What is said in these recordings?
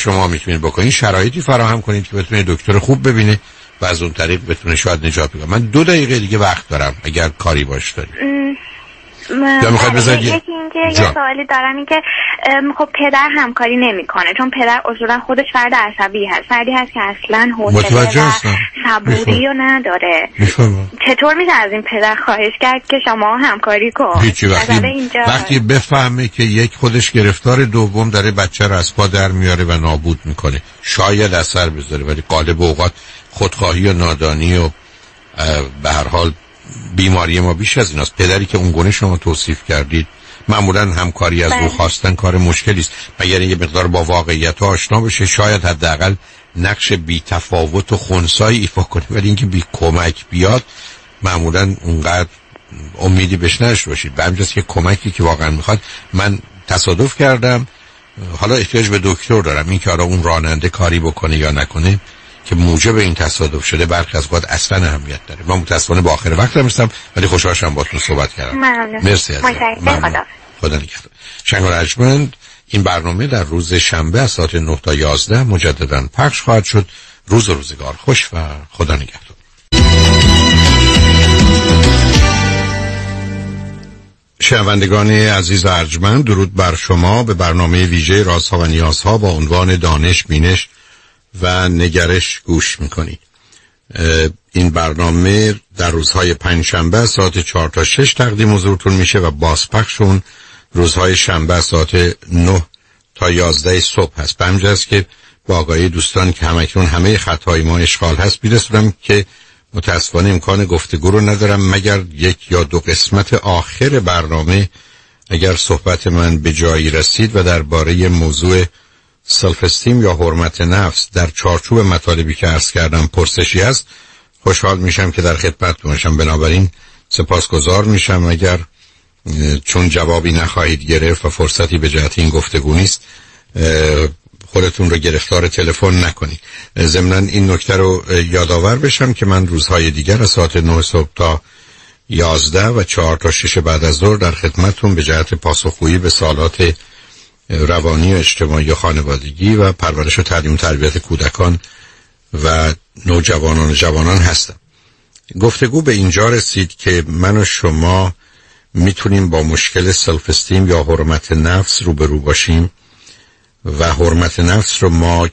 شما می‌تونید بکنید. شرایطی فراهم کنید که بتونید دکتر خوب ببینه و از اون طریق بتونه شاید نجات بده من دو دقیقه دیگه وقت دارم اگر کاری باش دارید. یا می‌خواید بذارید یکی اینکه یه سوالی دارم این که خب پدر همکاری نمی‌کنه چون پدر اصولا خودش فرد عصبی هست. فردی هست که اصلا حوصله و صبوری رو نداره. چطور میشه از این پدر خواهش کرد که شما همکاری کن؟ هیچی وقتی, اینجا. وقتی بفهمه که یک خودش گرفتار دوم داره بچه رو از پا در میاره و نابود می‌کنه. شاید اثر بذاره ولی قالب اوقات خودخواهی و نادانی و به هر حال بیماری ما بیش از ایناست. پدری که اون گونه شما توصیف کردید معمولا همکاری از او بله. خواستن کار مشکلی است. مگر یه مقدار با واقعیت آشنا بشه شاید حداقل نقش بی تفاوت و خونسایی ایفا کنه. ولی اینکه بی کمک بیاد معمولا اونقدر امیدی بهش نشته باشید. به همجاست که کمکی که واقعا می‌خواد من تصادف کردم. حالا احتیاج به دکتر دارم. این که اون راننده کاری بکنه یا نکنه که موجب این تصادف شده برخی از وقت اصلا اهمیت داره. من متاسفانه با آخر وقت رسیدم ولی خوشحال تون صحبت کردم. مرسی از خدا خدا نگهدار. شنگ این برنامه در روز شنبه از ساعت 9 تا 11 مجددا پخش خواهد شد. روز و روزگار خوش و خدا نگهدار. شنوندگان عزیز ارجمند درود بر شما. به برنامه ویژه رازها و نیازها با عنوان دانش بینش و نگرش گوش می‌کنید این برنامه در روزهای پنجشنبه ساعت چهار تا شش تقدیم حضورتون میشه و بازپخشون روزهای شنبه ساعت نه تا یازده صبح هست. به است که با آقای دوستان که همکنون همه خطای ما اشغال هست بیرسونم که متاسفانه امکان گفتگو رو ندارم مگر یک یا دو قسمت آخر برنامه اگر صحبت من به جایی رسید و درباره موضوع سلف استیم یا حرمت نفس در چارچوب مطالبی که عرض کردم پرسشی است خوشحال میشم که در خدمت باشم. بنابراین سپاسگزار میشم. اگر چون جوابی نخواهید گرفت و فرصتی به جهت این گفتگو نیست خودتون رو گرفتار تلفن نکنید. ضمنا این نکته رو یادآور بشم که من روزهای دیگر از ساعت 9 صبح تا 11 و 4 تا 6 بعد از ظهر در خدمتتون به جهت پاسخگویی به سالات روانی و اجتماعی و خانوادگی و پرورش و تعلیم و تربیت کودکان و نوجوانان و جوانان هستم. گفتگو به اینجا رسید که من و شما می‌تونیم با مشکل سلف استیم یا حرمت نفس روبرو باشیم و حرمت نفس رو ما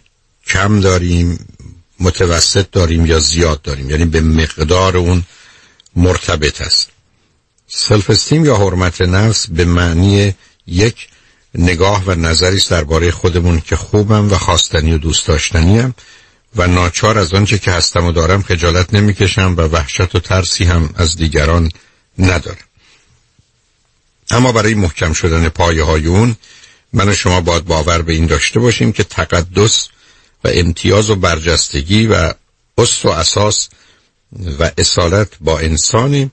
کم داریم متوسط داریم یا زیاد داریم. یعنی به مقدار اون مرتبط است. سلف استیم یا حرمت نفس به معنی یک نگاه و نظری است درباره خودمون که خوبم و خواستنی و دوست داشتنیم و ناچار از آنچه که هستم و دارم خجالت نمی‌کشم و وحشت و ترسی هم از دیگران ندارم. اما برای محکم شدن پایه های اون من و شما باید باور به این داشته باشیم که تقدس و امتیاز و برجستگی و اصل و اساس و اصالت با انسانی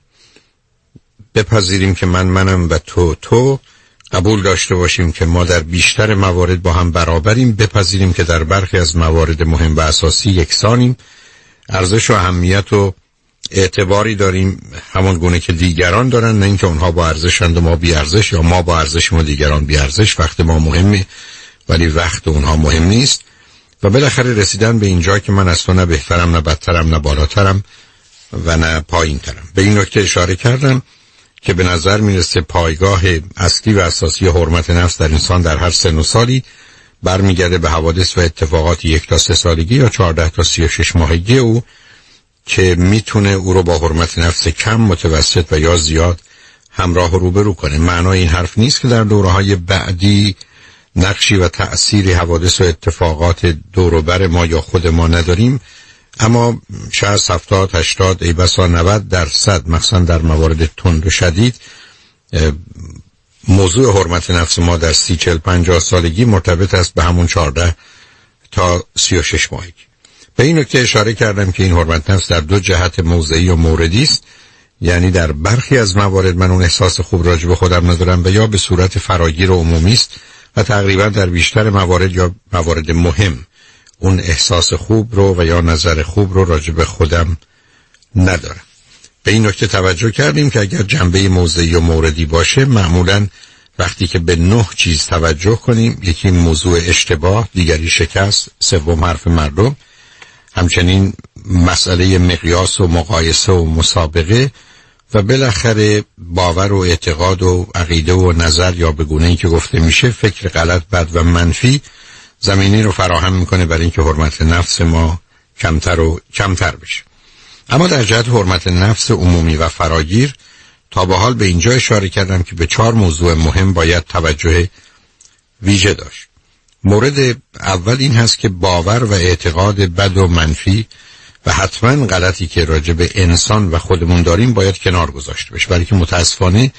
بپذیریم که من منم و تو تو قبول داشته باشیم که ما در بیشتر موارد با هم برابریم بپذیریم که در برخی از موارد مهم و اساسی یکسانیم. ارزش و اهمیت و اعتباری داریم همون گونه که دیگران دارن نه اینکه اونها با ارزشند و ما بی ارزش یا ما با ارزش و دیگران بی ارزش. وقت ما مهمه ولی وقت اونها مهم نیست. و بالاخره رسیدن به اینجا که من از تو نه بهترم نه بدترم نه بالاترم و نه پایین ترم به این نکته اشاره کردم. که به نظر می‌رسه پایگاه اصلی و اساسی حرمت نفس در انسان در هر سن و سالی برمیگرده به حوادث و اتفاقات یک تا سه سالگی یا چهارده تا سی و شش ماهگی او که می‌تونه او رو با حرمت نفس کم متوسط و یا زیاد همراه رو روبرو کنه. معنای این حرف نیست که در دوره های بعدی نقشی و تأثیری حوادث و اتفاقات دوروبر ما یا خود ما نداریم. اما 60 70 80 ای بسا 90 درصد مثلا در موارد تند و شدید موضوع حرمت نفس ما در سی چل پنجاه سالگی مرتبط است به همون 14 تا 36 ماهگی به این نکته اشاره کردم که این حرمت نفس در دو جهت موضعی و موردی است. یعنی در برخی از موارد من اون احساس خوب راجع به خودم ندارم و یا به صورت فراگیر و عمومی است و تقریبا در بیشتر موارد یا موارد مهم اون احساس خوب رو و یا نظر خوب رو راجع به خودم ندارم. به این نکته توجه کردیم که اگر جنبه موضعی و موردی باشه معمولا وقتی که به نه چیز توجه کنیم یکی موضوع اشتباه دیگری شکست سوم حرف مردم. همچنین مسئله مقیاس و مقایسه و مسابقه و بالاخره باور و اعتقاد و عقیده و نظر یا به گونه ای که گفته میشه فکر غلط بد و منفی زمینی رو فراهم می‌کنه برای اینکه حرمت نفس ما کمتر و کمتر بشه. اما در جهت حرمت نفس عمومی و فراگیر تا به حال به اینجا اشاره کردم که به چهار موضوع مهم باید توجه ویژه داشت. مورد اول این هست که باور و اعتقاد بد و منفی و حتما غلطی که راجع به انسان و خودمون داریم باید کنار گذاشته بشه. برای که متاسفانه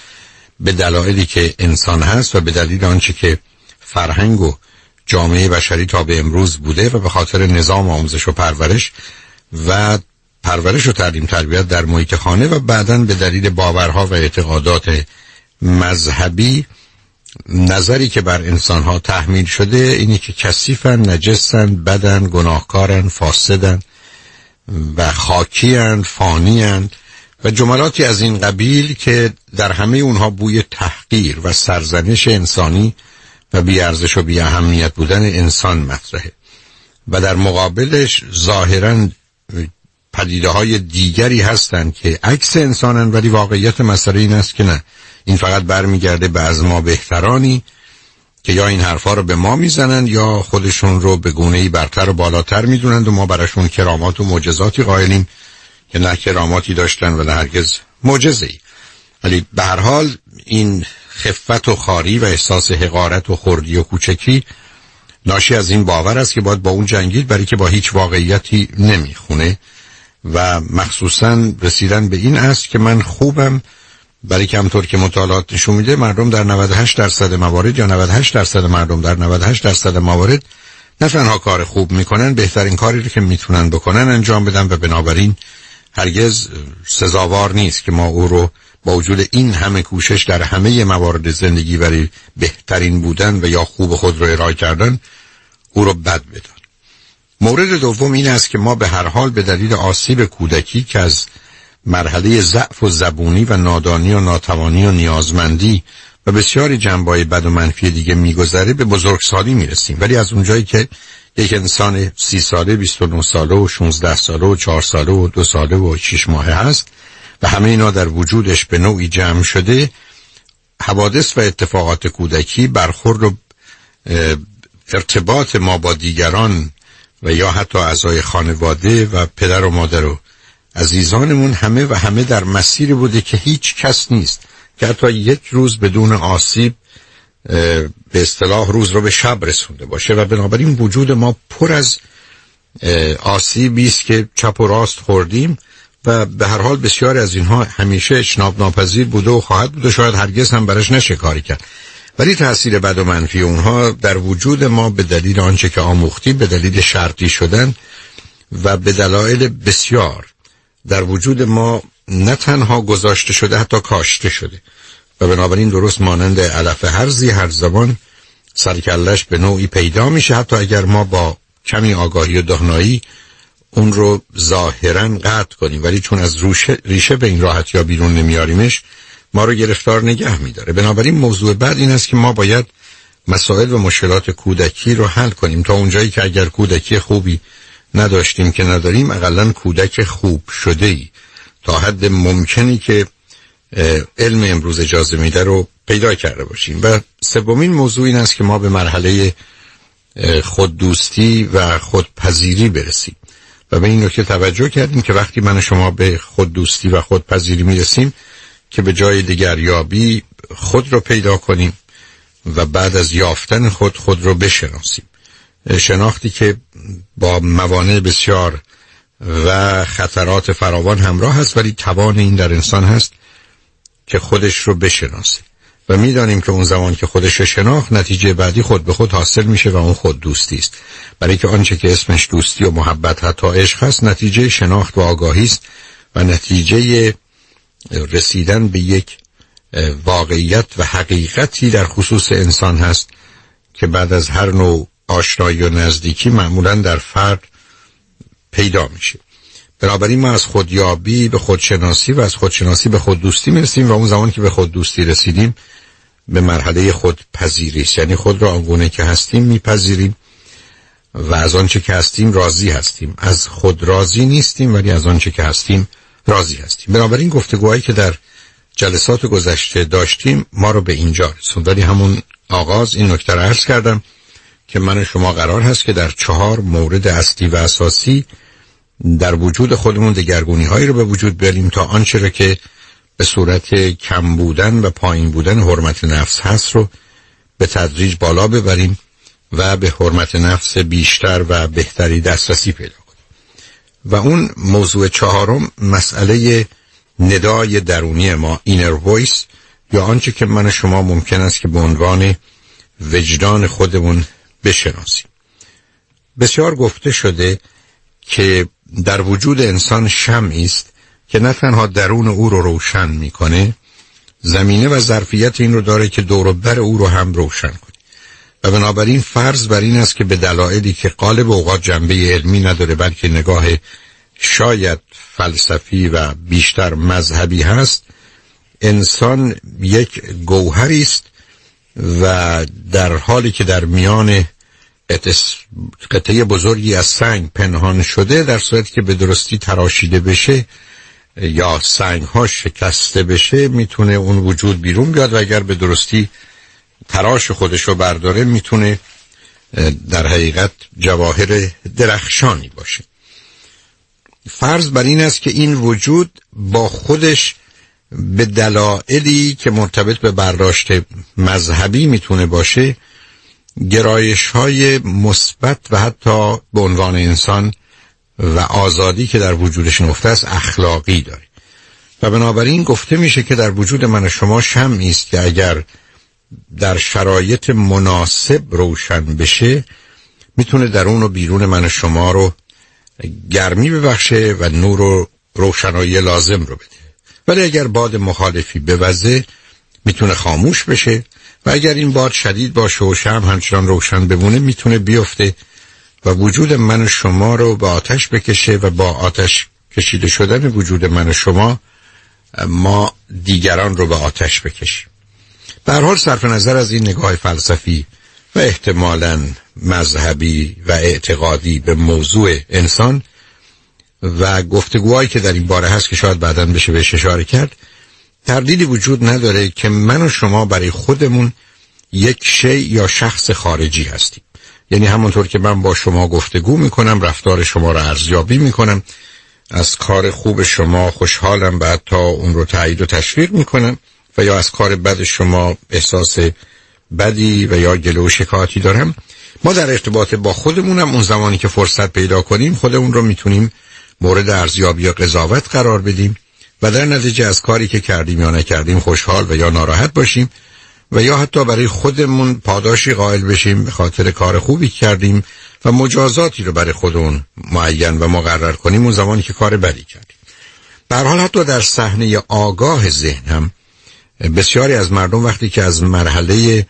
به دلایلی که انسان هست و به دلیل آنچه که فرهنگ و جامعه بشری تا به امروز بوده و به خاطر نظام آموزش و پرورش و پرورش و تعلیم تربیت در محیط خانه و بعدا به دلیل باورها و اعتقادات مذهبی نظری که بر انسان ها تحمیل شده اینی که کثیفن نجسن بدن گناهکارن فاسدن و خاکیان فانیان و جملاتی از این قبیل که در همه اونها بوی تحقیر و سرزنش انسانی و بیارزش و بی اهمیت بودن انسان مطرحه. و در مقابلش ظاهرا پدیده های دیگری هستند که عکس انسانن ولی واقعیت مسئله این است که نه. این فقط برمیگرده به از ما بهترانی که یا این حرفا رو به ما می‌زنند یا خودشون رو به گونه ای برتر و بالاتر می‌دونند و ما براشون کرامات و معجزاتی قائلیم که نه کراماتی داشتن و نه هرگز معجزه ای ولی به هر حال این خفت و خاری و احساس حقارت و خردی و کوچکی ناشی از این باور است که باید با اون جنگید برای که با هیچ واقعیتی نمی‌خونه. و مخصوصا رسیدن به این است که من خوبم. برای که همطور که مطالعات نشون میده مردم در 98 درصد موارد یا 98 درصد مردم در 98 درصد موارد نه تنها کار خوب می‌کنن بهترین کاری رو که می‌تونن بکنن انجام بدن و بنابراین هرگز سزاوار نیست که ما او رو با وجود این همه کوشش در همه موارد زندگی برای بهترین بودن و یا خوب خود رو ارائه کردن او رو بد بدن مورد دوم این است که ما به هر حال به دلیل آسیب کودکی که از مرحله ضعف و زبونی و نادانی و ناتوانی و نیازمندی و بسیاری جنبای بد و منفی دیگه میگذره به بزرگسالی می‌رسیم. ولی از اونجایی که یک انسان سی ساله 29 ساله و 16 ساله و 4 ساله و دو ساله و 6 ماهه هست و همه اینا در وجودش به نوعی جمع شده حوادث و اتفاقات کودکی برخورد و ارتباط ما با دیگران و یا حتی اعضای خانواده و پدر و مادر و عزیزانمون همه و همه در مسیری بوده که هیچ کس نیست. که حتی یک روز بدون آسیب به اصطلاح روز رو به شب رسونده باشه و بنابراین وجود ما پر از آسیبی است که چپ و راست خوردیم. و به هر حال بسیار از اینها همیشه اشناب ناپذیر بوده و خواهد بود و شاید هرگز هم برش نشه کاری کرد. ولی تاثیر بد و منفی اونها در وجود ما به دلیل آنچه که آموختیم به دلیل شرطی شدن و به دلایل بسیار در وجود ما نه تنها گذاشته شده حتی کاشته شده و بنابراین درست مانند علف هرزی هر زبان سرکلش به نوعی پیدا میشه. حتی اگر ما با کمی آگاهی و دهنایی اون رو ظاهرا قطع کنیم. ولی چون از ریشه به این راحت یا بیرون نمیاریمش ما رو گرفتار نگه میداره. بنابراین موضوع بعد این است که ما باید مسائل و مشکلات کودکی رو حل کنیم. تا اونجایی که اگر کودکی خوبی نداشتیم که نداریم اقلا کودک خوب شده ای تا حد ممکنی که علم امروز اجازه میده رو پیدا کرده باشیم. و سومین موضوع این است که ما به مرحله خوددوستی و خودپذیری برسیم. و به این نکته توجه کردیم که وقتی من شما به خوددوستی و خودپذیری می‌رسیم که به جای دیگریابی خود رو پیدا کنیم و بعد از یافتن خود خود رو بشناسیم. شناختی که با موانع بسیار و خطرات فراوان همراه هست ولی توان این در انسان هست که خودش رو بشناسه. و می‌دانیم که اون زمان که خودش شناخت نتیجه بعدی خود به خود حاصل میشه و اون خود دوستی است. برای که آنچه که اسمش دوستی و محبت حتی عشق هست نتیجه شناخت و آگاهی است و نتیجه رسیدن به یک واقعیت و حقیقتی در خصوص انسان هست که بعد از هر نوع آشنایی و نزدیکی معمولا در فرد پیدا میشه. بنابراین ما از خودیابی به خودشناسی و از خودشناسی به خوددوستی می‌رسیم و اون زمان که به خوددوستی رسیدیم به مرحله خود پذیری یعنی خود را آنگونه که هستیم میپذیریم و از آنچه که هستیم راضی هستیم. از خود راضی نیستیم ولی از آنچه که هستیم راضی هستیم. بنابراین گفتگوهایی که در جلسات گذشته داشتیم ما رو به اینجا رسوند. ولی همون آغاز این نکته را عرض کردم که من شما قرار هست که در چهار مورد اصلی و اساسی در وجود خودمون دگرگونی هایی رو به وجود بیاریم تا آنچه را که به صورت کم بودن و پایین بودن حرمت نفس هست رو به تدریج بالا ببریم و به حرمت نفس بیشتر و بهتری دسترسی پیدا کنیم. و اون موضوع چهارم مسئله ندای درونی ما inner voice یا آنچه که من شما ممکن است که به عنوان وجدان خودمون بشناسیم. بسیار گفته شده که در وجود انسان شمعی است که نه تنها درون او رو روشن می‌کنه زمینه و ظرفیت این رو داره که دور بر او رو هم روشن کنه. و بنابراین فرض بر این است که به دلایلی که قالب اوقات جنبه علمی نداره بلکه نگاه شاید فلسفی و بیشتر مذهبی هست انسان یک گوهری است و در حالی که در میان قطعه بزرگی از سنگ پنهان شده در صورتی که به درستی تراشیده بشه یا سنگ ها شکسته بشه می‌تونه اون وجود بیرون بیاد و اگر به درستی تراش خودش رو برداره می‌تونه در حقیقت جواهر درخشانی باشه. فرض بر این است که این وجود با خودش به دلایلی که مرتبط به برداشت مذهبی می‌تونه باشه گرایش های مثبت و حتی به عنوان انسان و آزادی که در وجودش نفته است اخلاقی داره و بنابراین گفته میشه که در وجود من شما شم است که اگر در شرایط مناسب روشن بشه می‌تونه درون و بیرون من شما رو گرمی ببخشه و نور و روشنایی لازم رو بده. ولی اگر باد مخالفی بوزه می‌تونه خاموش بشه و اگر این باد شدید باشه و شم همچنان روشن بمونه می‌تونه بیفته و وجود من و شما رو به آتش بکشه و با آتش کشیده شدن وجود من و شما ما دیگران رو به آتش بکشیم. در حال صرف نظر از این نگاه فلسفی و احتمالا مذهبی و اعتقادی به موضوع انسان و گفتگوهایی که در این باره هست که شاید بعدا بشه بهش اشاره کرد تردیدی وجود نداره که من و شما برای خودمون یک شی یا شخص خارجی هستیم. یعنی همونطور که من با شما گفتگو می‌کنم رفتار شما رو ارزیابی می‌کنم. از کار خوب شما خوشحالم و حتی اون رو تایید و تشویق می‌کنم و یا از کار بد شما احساس بدی و یا گلو و شکایتی دارم. ما در ارتباط با خودمونم اون زمانی که فرصت پیدا کنیم خودمون رو می‌تونیم مورد ارزیابی یا قضاوت قرار بدیم. و در نتیجه از کاری که کردیم یا نکردیم خوشحال و یا ناراحت باشیم و یا حتی برای خودمون پاداشی قائل بشیم به خاطر کار خوبی کردیم و مجازاتی رو برای خودمون معین و مقرر کنیم اون زمانی که کار بدی کردیم. در حال حتی در صحنه آگاه ذهن هم بسیاری از مردم وقتی که از مرحله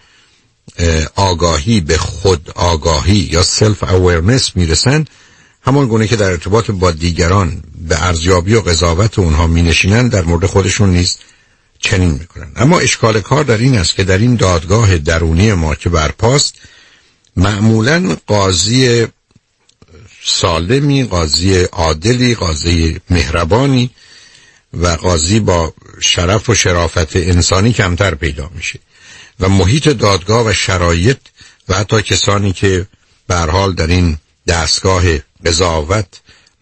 آگاهی به خود آگاهی یا سلف اوورنس می‌رسن همان گونه که در ارتباط با دیگران به ارزیابی و قضاوت اونها می نشینن در مورد خودشون نیست چنین می‌کنن اما اشکال کار در این است که در این دادگاه درونی ما که برپاست معمولا قاضی سالمی قاضی عادلی قاضی مهربانی و قاضی با شرف و شرافت انسانی کمتر پیدا میشه و محیط دادگاه و شرایط و حتی کسانی که به حال در این دستگاه قضاوت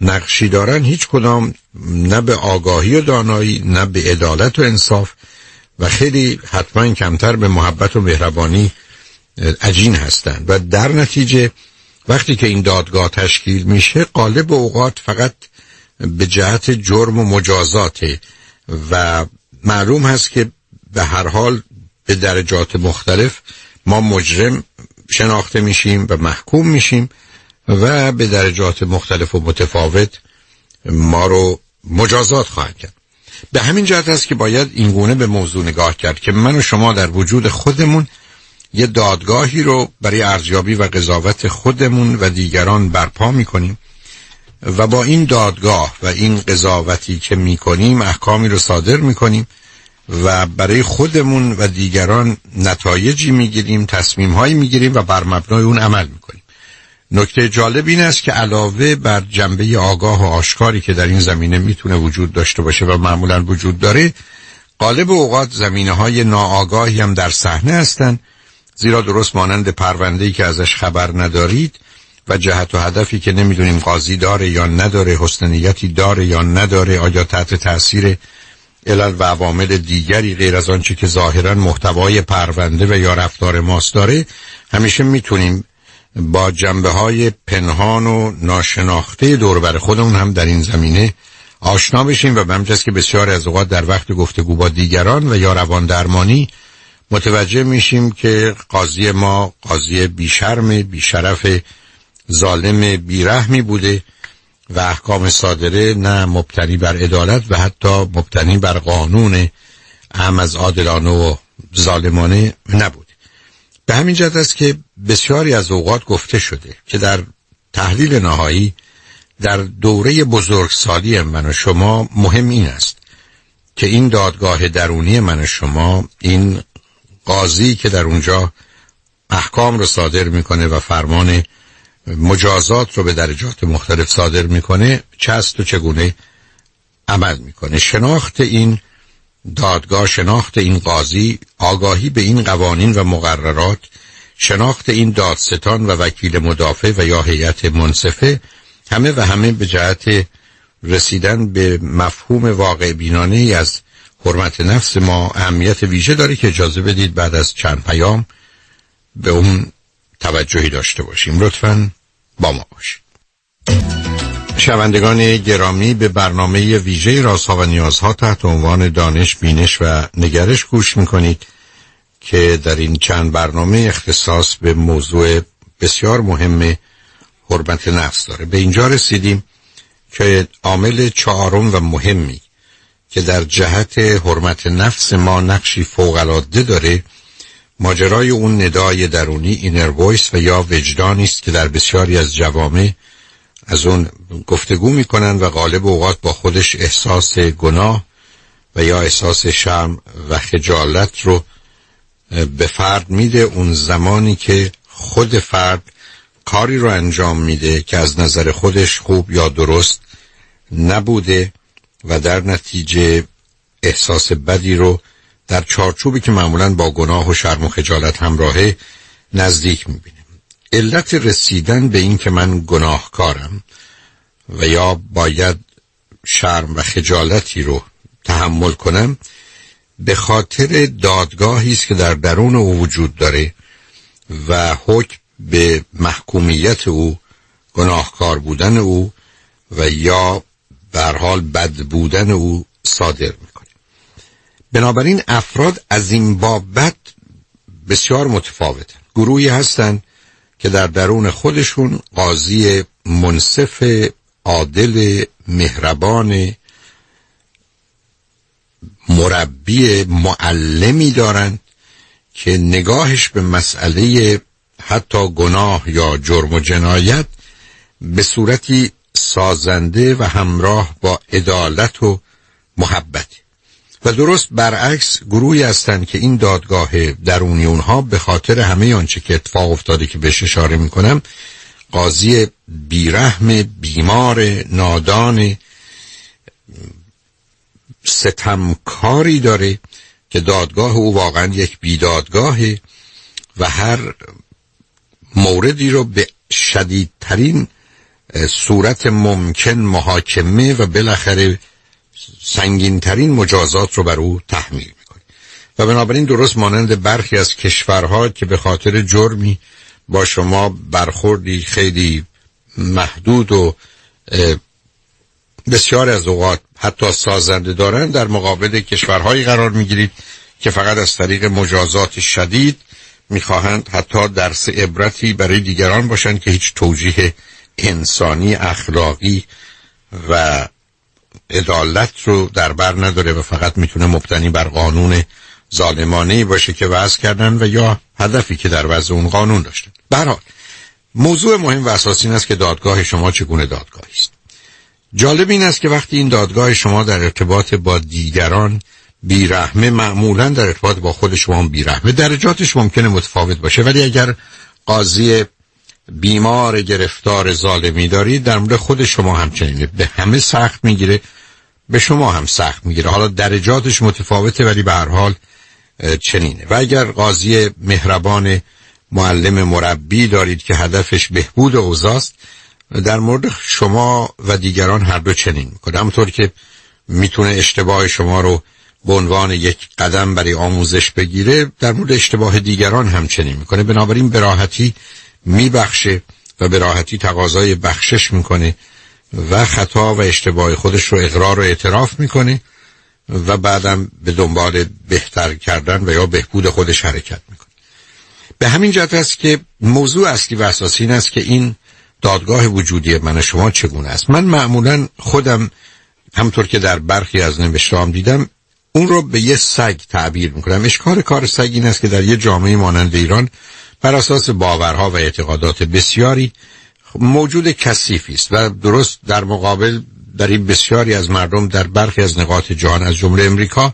نقشی دارن هیچ کدام نه به آگاهی و دانایی نه به عدالت و انصاف و خیلی حتما کمتر به محبت و مهربانی عجین هستند و در نتیجه وقتی که این دادگاه تشکیل میشه قالب اوقات فقط به جهت جرم و مجازاته و معلوم هست که به هر حال به درجات مختلف ما مجرم شناخته میشیم و محکوم میشیم. و به درجات مختلف و متفاوت ما رو مجازات خواهد کرد. به همین جهت است که باید اینگونه به موضوع نگاه کرد که من و شما در وجود خودمون یه دادگاهی رو برای ارزیابی و قضاوت خودمون و دیگران برپا می‌کنیم و با این دادگاه و این قضاوتی که می‌کنیم احکامی رو صادر می‌کنیم و برای خودمون و دیگران نتایجی می‌گیریم تصمیم هایی می‌گیریم و بر مبنای اون عمل می‌کنیم. نکته جالب این است که علاوه بر جنبه آگاه و آشکاری که در این زمینه می‌تونه وجود داشته باشه و معمولا وجود داره قالب اوقات زمینه های ناآگاهی هم در صحنه هستند زیرا درست مانند پرونده‌ای که ازش خبر ندارید و جهت و هدفی که نمی‌دونیم قاضی داره یا نداره حسن داره یا نداره آیا تحت تاثیر علل و عوامل دیگری غیر از آنچه که ظاهرا محتوای پرونده و یا رفتار ماست داره همیشه می‌تونیم با جنبه های پنهان و ناشناخته دور بر خودمون هم در این زمینه آشنا بشیم و به که بسیار از اوقات در وقت گفتگو با دیگران و یا روان درمانی متوجه میشیم که قاضی ما قاضی بیشرم بیشرف ظالم بیرحمی بوده و احکام صادره نه مبتنی بر عدالت و حتی مبتنی بر قانون هم از عادلانه و ظالمانه نبود. به همین جهت است که بسیاری از اوقات گفته شده که در تحلیل نهایی در دوره بزرگسالی من و شما مهم این است که این دادگاه درونی من و شما این قاضی که در اونجا احکام رو صادر می‌کنه و فرمان مجازات رو به درجات مختلف صادر می‌کنه چست و چگونه عمل می‌کنه. شناخت این دادگاه شناخت این قاضی آگاهی به این قوانین و مقررات شناخت این دادستان و وکیل مدافع و یا هیئت منصفه همه و همه به جهت رسیدن به مفهوم واقع بینانه ای از حرمت نفس ما اهمیت ویژه داره که اجازه بدید بعد از چند پیام به اون توجهی داشته باشیم. لطفا با ما باشید. شنوندگان گرامی به برنامه ویژه رازها و نیازها تحت عنوان دانش بینش و نگرش گوش می‌کنید که در این چند برنامه اختصاص به موضوع بسیار مهم حرمت نفس داره. به اینجا رسیدیم که عامل چهارم و مهمی که در جهت حرمت نفس ما نقشی فوقالعاده داره ماجرای اون ندای درونی اینر و یا وجدانی است که در بسیاری از جوامع از اون گفتگو می‌کنن و غالب اوقات با خودش احساس گناه و یا احساس شرم و خجالت رو به فرد میده. اون زمانی که خود فرد کاری رو انجام میده که از نظر خودش خوب یا درست نبوده و در نتیجه احساس بدی رو در چارچوبی که معمولا با گناه و شرم و خجالت همراهه نزدیک می‌بینیم علت رسیدن به این که من گناهکارم و یا باید شرم و خجالتی رو تحمل کنم به خاطر دادگاهی است که در درون او وجود داره و حکم به محکومیت او گناهکار بودن او و یا بر حال بد بودن او صادر می‌کنه. بنابراین افراد از این بابت بسیار متفاوتن. گروهی هستند که در درون خودشون قاضی منصف عادل مهربان مربی معلمی دارند که نگاهش به مسئله حتی گناه یا جرم و جنایت به صورتی سازنده و همراه با عدالت و محبت. و درست برعکس گروهی هستند که این دادگاه درونی اونها به خاطر همه آنچه که اتفاق افتاده که بهش اشاره می‌کنم قاضی بیرحم بیمار نادان ستمکاری داره که دادگاه او واقعا یک بیدادگاهه و هر موردی رو به شدیدترین صورت ممکن محاکمه و بالاخره سنگینترین مجازات رو بر او تحمیل می‌کنه و بنابراین درست مانند برخی از کشورها که به خاطر جرمی با شما برخوردی خیلی محدود و بسیار از اوقات حتی سازنده دارن در مقابل کشورهایی قرار می‌گیرید که فقط از طریق مجازات شدید می‌خواهند حتی درس عبرتی برای دیگران باشند که هیچ توجیه انسانی اخلاقی و عدالت رو در بر نداره و فقط می‌تونه مبتنی بر قانون ظالمانه باشه که وضع کردن و یا هدفی که در وضع اون قانون داشتن برحال موضوع مهم و اساسی این است که دادگاه شما چگونه دادگاهی است. جالب این است که وقتی این دادگاه شما در ارتباط با دیگران بیرحمه معمولا در ارتباط با خود شما بیرحمه درجاتش ممکنه متفاوت باشه. ولی اگر قاضی بیمار گرفتار ظالمی دارید در مورد خود شما همچنینه به همه سخت می‌گیره به شما هم سخت می‌گیره. حالا درجاتش متفاوته ولی به هر حال چنینه. و اگر قاضی مهربان معلم مربی دارید که هدفش بهبود اوزاست در مورد شما و دیگران هر دو چنین می‌کنه. همونطور که می‌تونه اشتباه شما رو به عنوان یک قدم برای آموزش بگیره در مورد اشتباه دیگران هم چنین می‌کنه. بنابراین به راحتی میبخشه و به راحتی تقاضای بخشش می‌کنه و خطا و اشتباه خودش رو اقرار و اعتراف می‌کنه و بعدم به دنبال بهتر کردن و یا بهبود خودش حرکت می‌کنه. به همین جهت است که موضوع اصلی و اساسی این است که این دادگاه وجودی من شما چگونه است؟ من معمولا خودم همطور که در برخی از نوشتهام دیدم اون رو به یه سگ تعبیر می‌کنم. اشکار کار سگ این است که در یه جامعه مانند ایران بر اساس باورها و اعتقادات بسیاری موجود کثیفی است و درست در مقابل در این بسیاری از مردم در برخی از نقاط جهان از جمله امریکا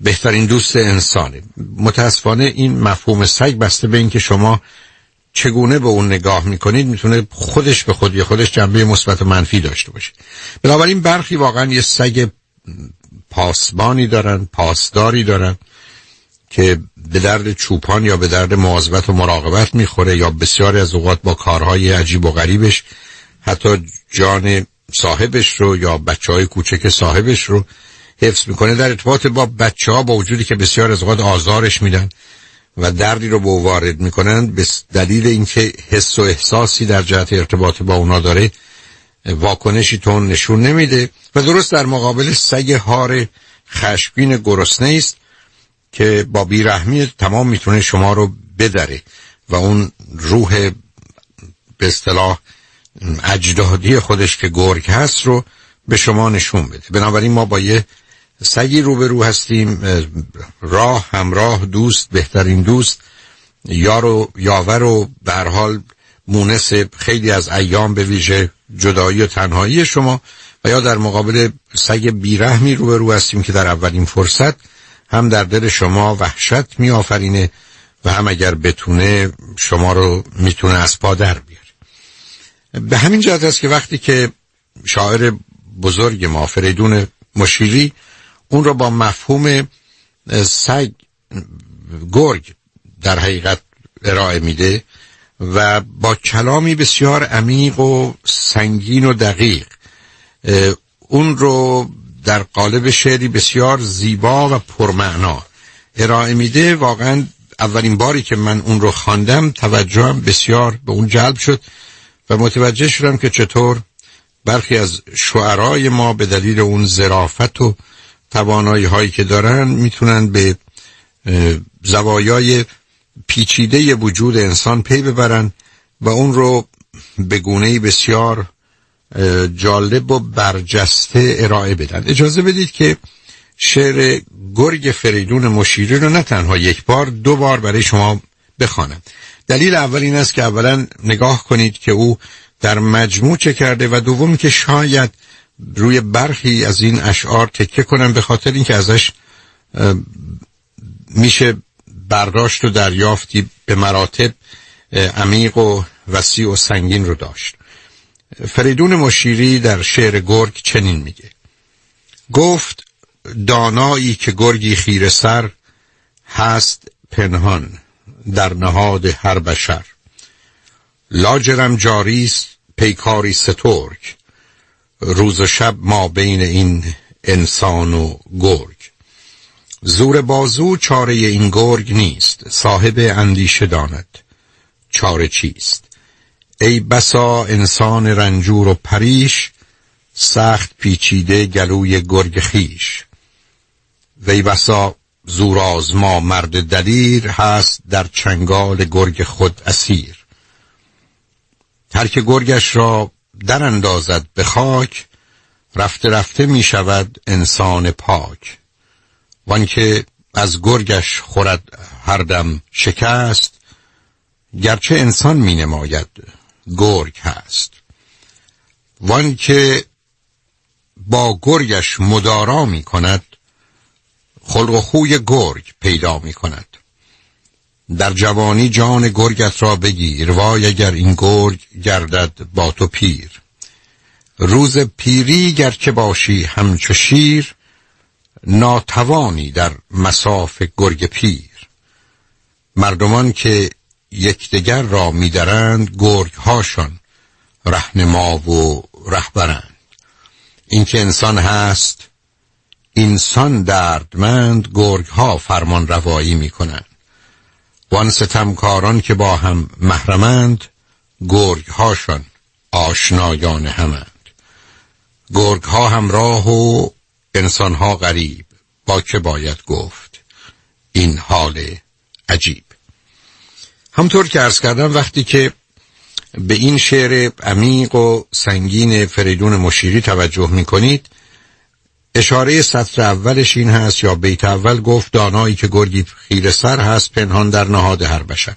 بهترین دوست انسانه. متاسفانه این مفهوم سگ بسته به اینکه شما چگونه به اون نگاه می‌کنید می‌تونه خودش به خودی خودش جنبه مثبت و منفی داشته باشه. بنابراین برخی واقعا یه سگ پاسبانی دارن پاسداری دارن. که به درد چوپان یا به درد مواظبت و مراقبت می‌خوره یا بسیاری از اوقات با کارهای عجیب و غریبش حتی جان صاحبش رو یا بچه های کوچک صاحبش رو حفظ می‌کنه در ارتباط با بچه ها با وجودی که بسیار از اوقات آزارش میدن و دردی رو به وارد می‌کنن به دلیل اینکه حس و احساسی در جهت ارتباط با اونا داره واکنشی تون نشون نمیده و درست در مقابل سگ هار خشبین گرسنه است. که با بیرحمی تمام می‌تونه شما رو بدره و اون روح به اصطلاح اجدادی خودش که گرگ هست رو به شما نشون بده. بنابراین ما با یه سگی روبرو هستیم راه همراه دوست بهترین دوست یار و یاور و به حال مونس خیلی از ایام به ویژه جدایی و تنهایی شما. و یا در مقابل سگ بیرحمی روبرو هستیم که در اولین فرصت هم در دل شما وحشت می آفرینه و هم اگر بتونه شما رو می‌تونه از پا در بیاره. به همین جهت است که وقتی که شاعر بزرگ ما فریدون مشیری اون رو با مفهوم سگ گرگ در حقیقت ارائه میده و با کلامی بسیار عمیق و سنگین و دقیق اون رو در قالب شعری بسیار زیبا و پرمعنا. ارائه میده واقعا اولین باری که من اون رو خواندم توجهم بسیار به اون جلب شد و متوجه شدم که چطور برخی از شعرای ما به دلیل اون زرافت و توانایی هایی که دارن می‌تونن به زوایای پیچیده وجود انسان پی ببرن و اون رو به گونه بسیار جالب و برجسته ارائه بدن. اجازه بدید که شعر گرگ فریدون مشیری رو نه تنها یک بار دو بار برای شما بخوانم. دلیل اول این است که اولا نگاه کنید که او در مجموع چه کرده و دوم که شاید روی برخی از این اشعار تکه کنم به خاطر اینکه ازش میشه برداشت و دریافتی به مراتب عمیق و وسیع و سنگین رو داشت. فریدون مشیری در شعر گرگ چنین میگه. گفت دانایی که گرگی خیر سر هست پنهان در نهاد هر بشر. لاجرم جاریست پیکاری سترگ. روز و شب ما بین این انسان و گرگ. زور بازو چاره این گرگ نیست صاحب اندیشه داند چاره چیست. ای بسا انسان رنجور و پریش سخت پیچیده گلوی گرگ خیش. وی بسا زور آزما مرد دلیر هست در چنگال گرگ خود اسیر. هر که گرگش را در اندازد به خاک رفته رفته می شود انسان پاک. وانکه از گرگش خورد هر دم شکست گرچه انسان می نماید گرگ هست. وان که با گرگش مدارا می کند خلق و خوی گرگ پیدا می کند در جوانی جان گرگت را بگیر وای اگر این گرگ گردد با تو پیر. روز پیری گر که باشی همچو شیر ناتوانی در مساف گرگ پیر. مردمان که یکدیگر را میدرند گرگ هاشان رهنما و رهبرند اینکه انسان هست انسان دردمند گرگ ها فرمان روایی می کنند وان ستمکاران که با هم محرمند گرگ آشنایان همند. گرگ ها همراه و انسان ها غریب با که باید گفت این حال عجیب. همطور که ارز کردم وقتی که به این شعر عمیق و سنگین فریدون مشیری توجه می کنید اشاره سطر اولش این هست یا بیت اول گفت دانایی که گرگی خیر سر هست پنهان در نهاد هر بشر.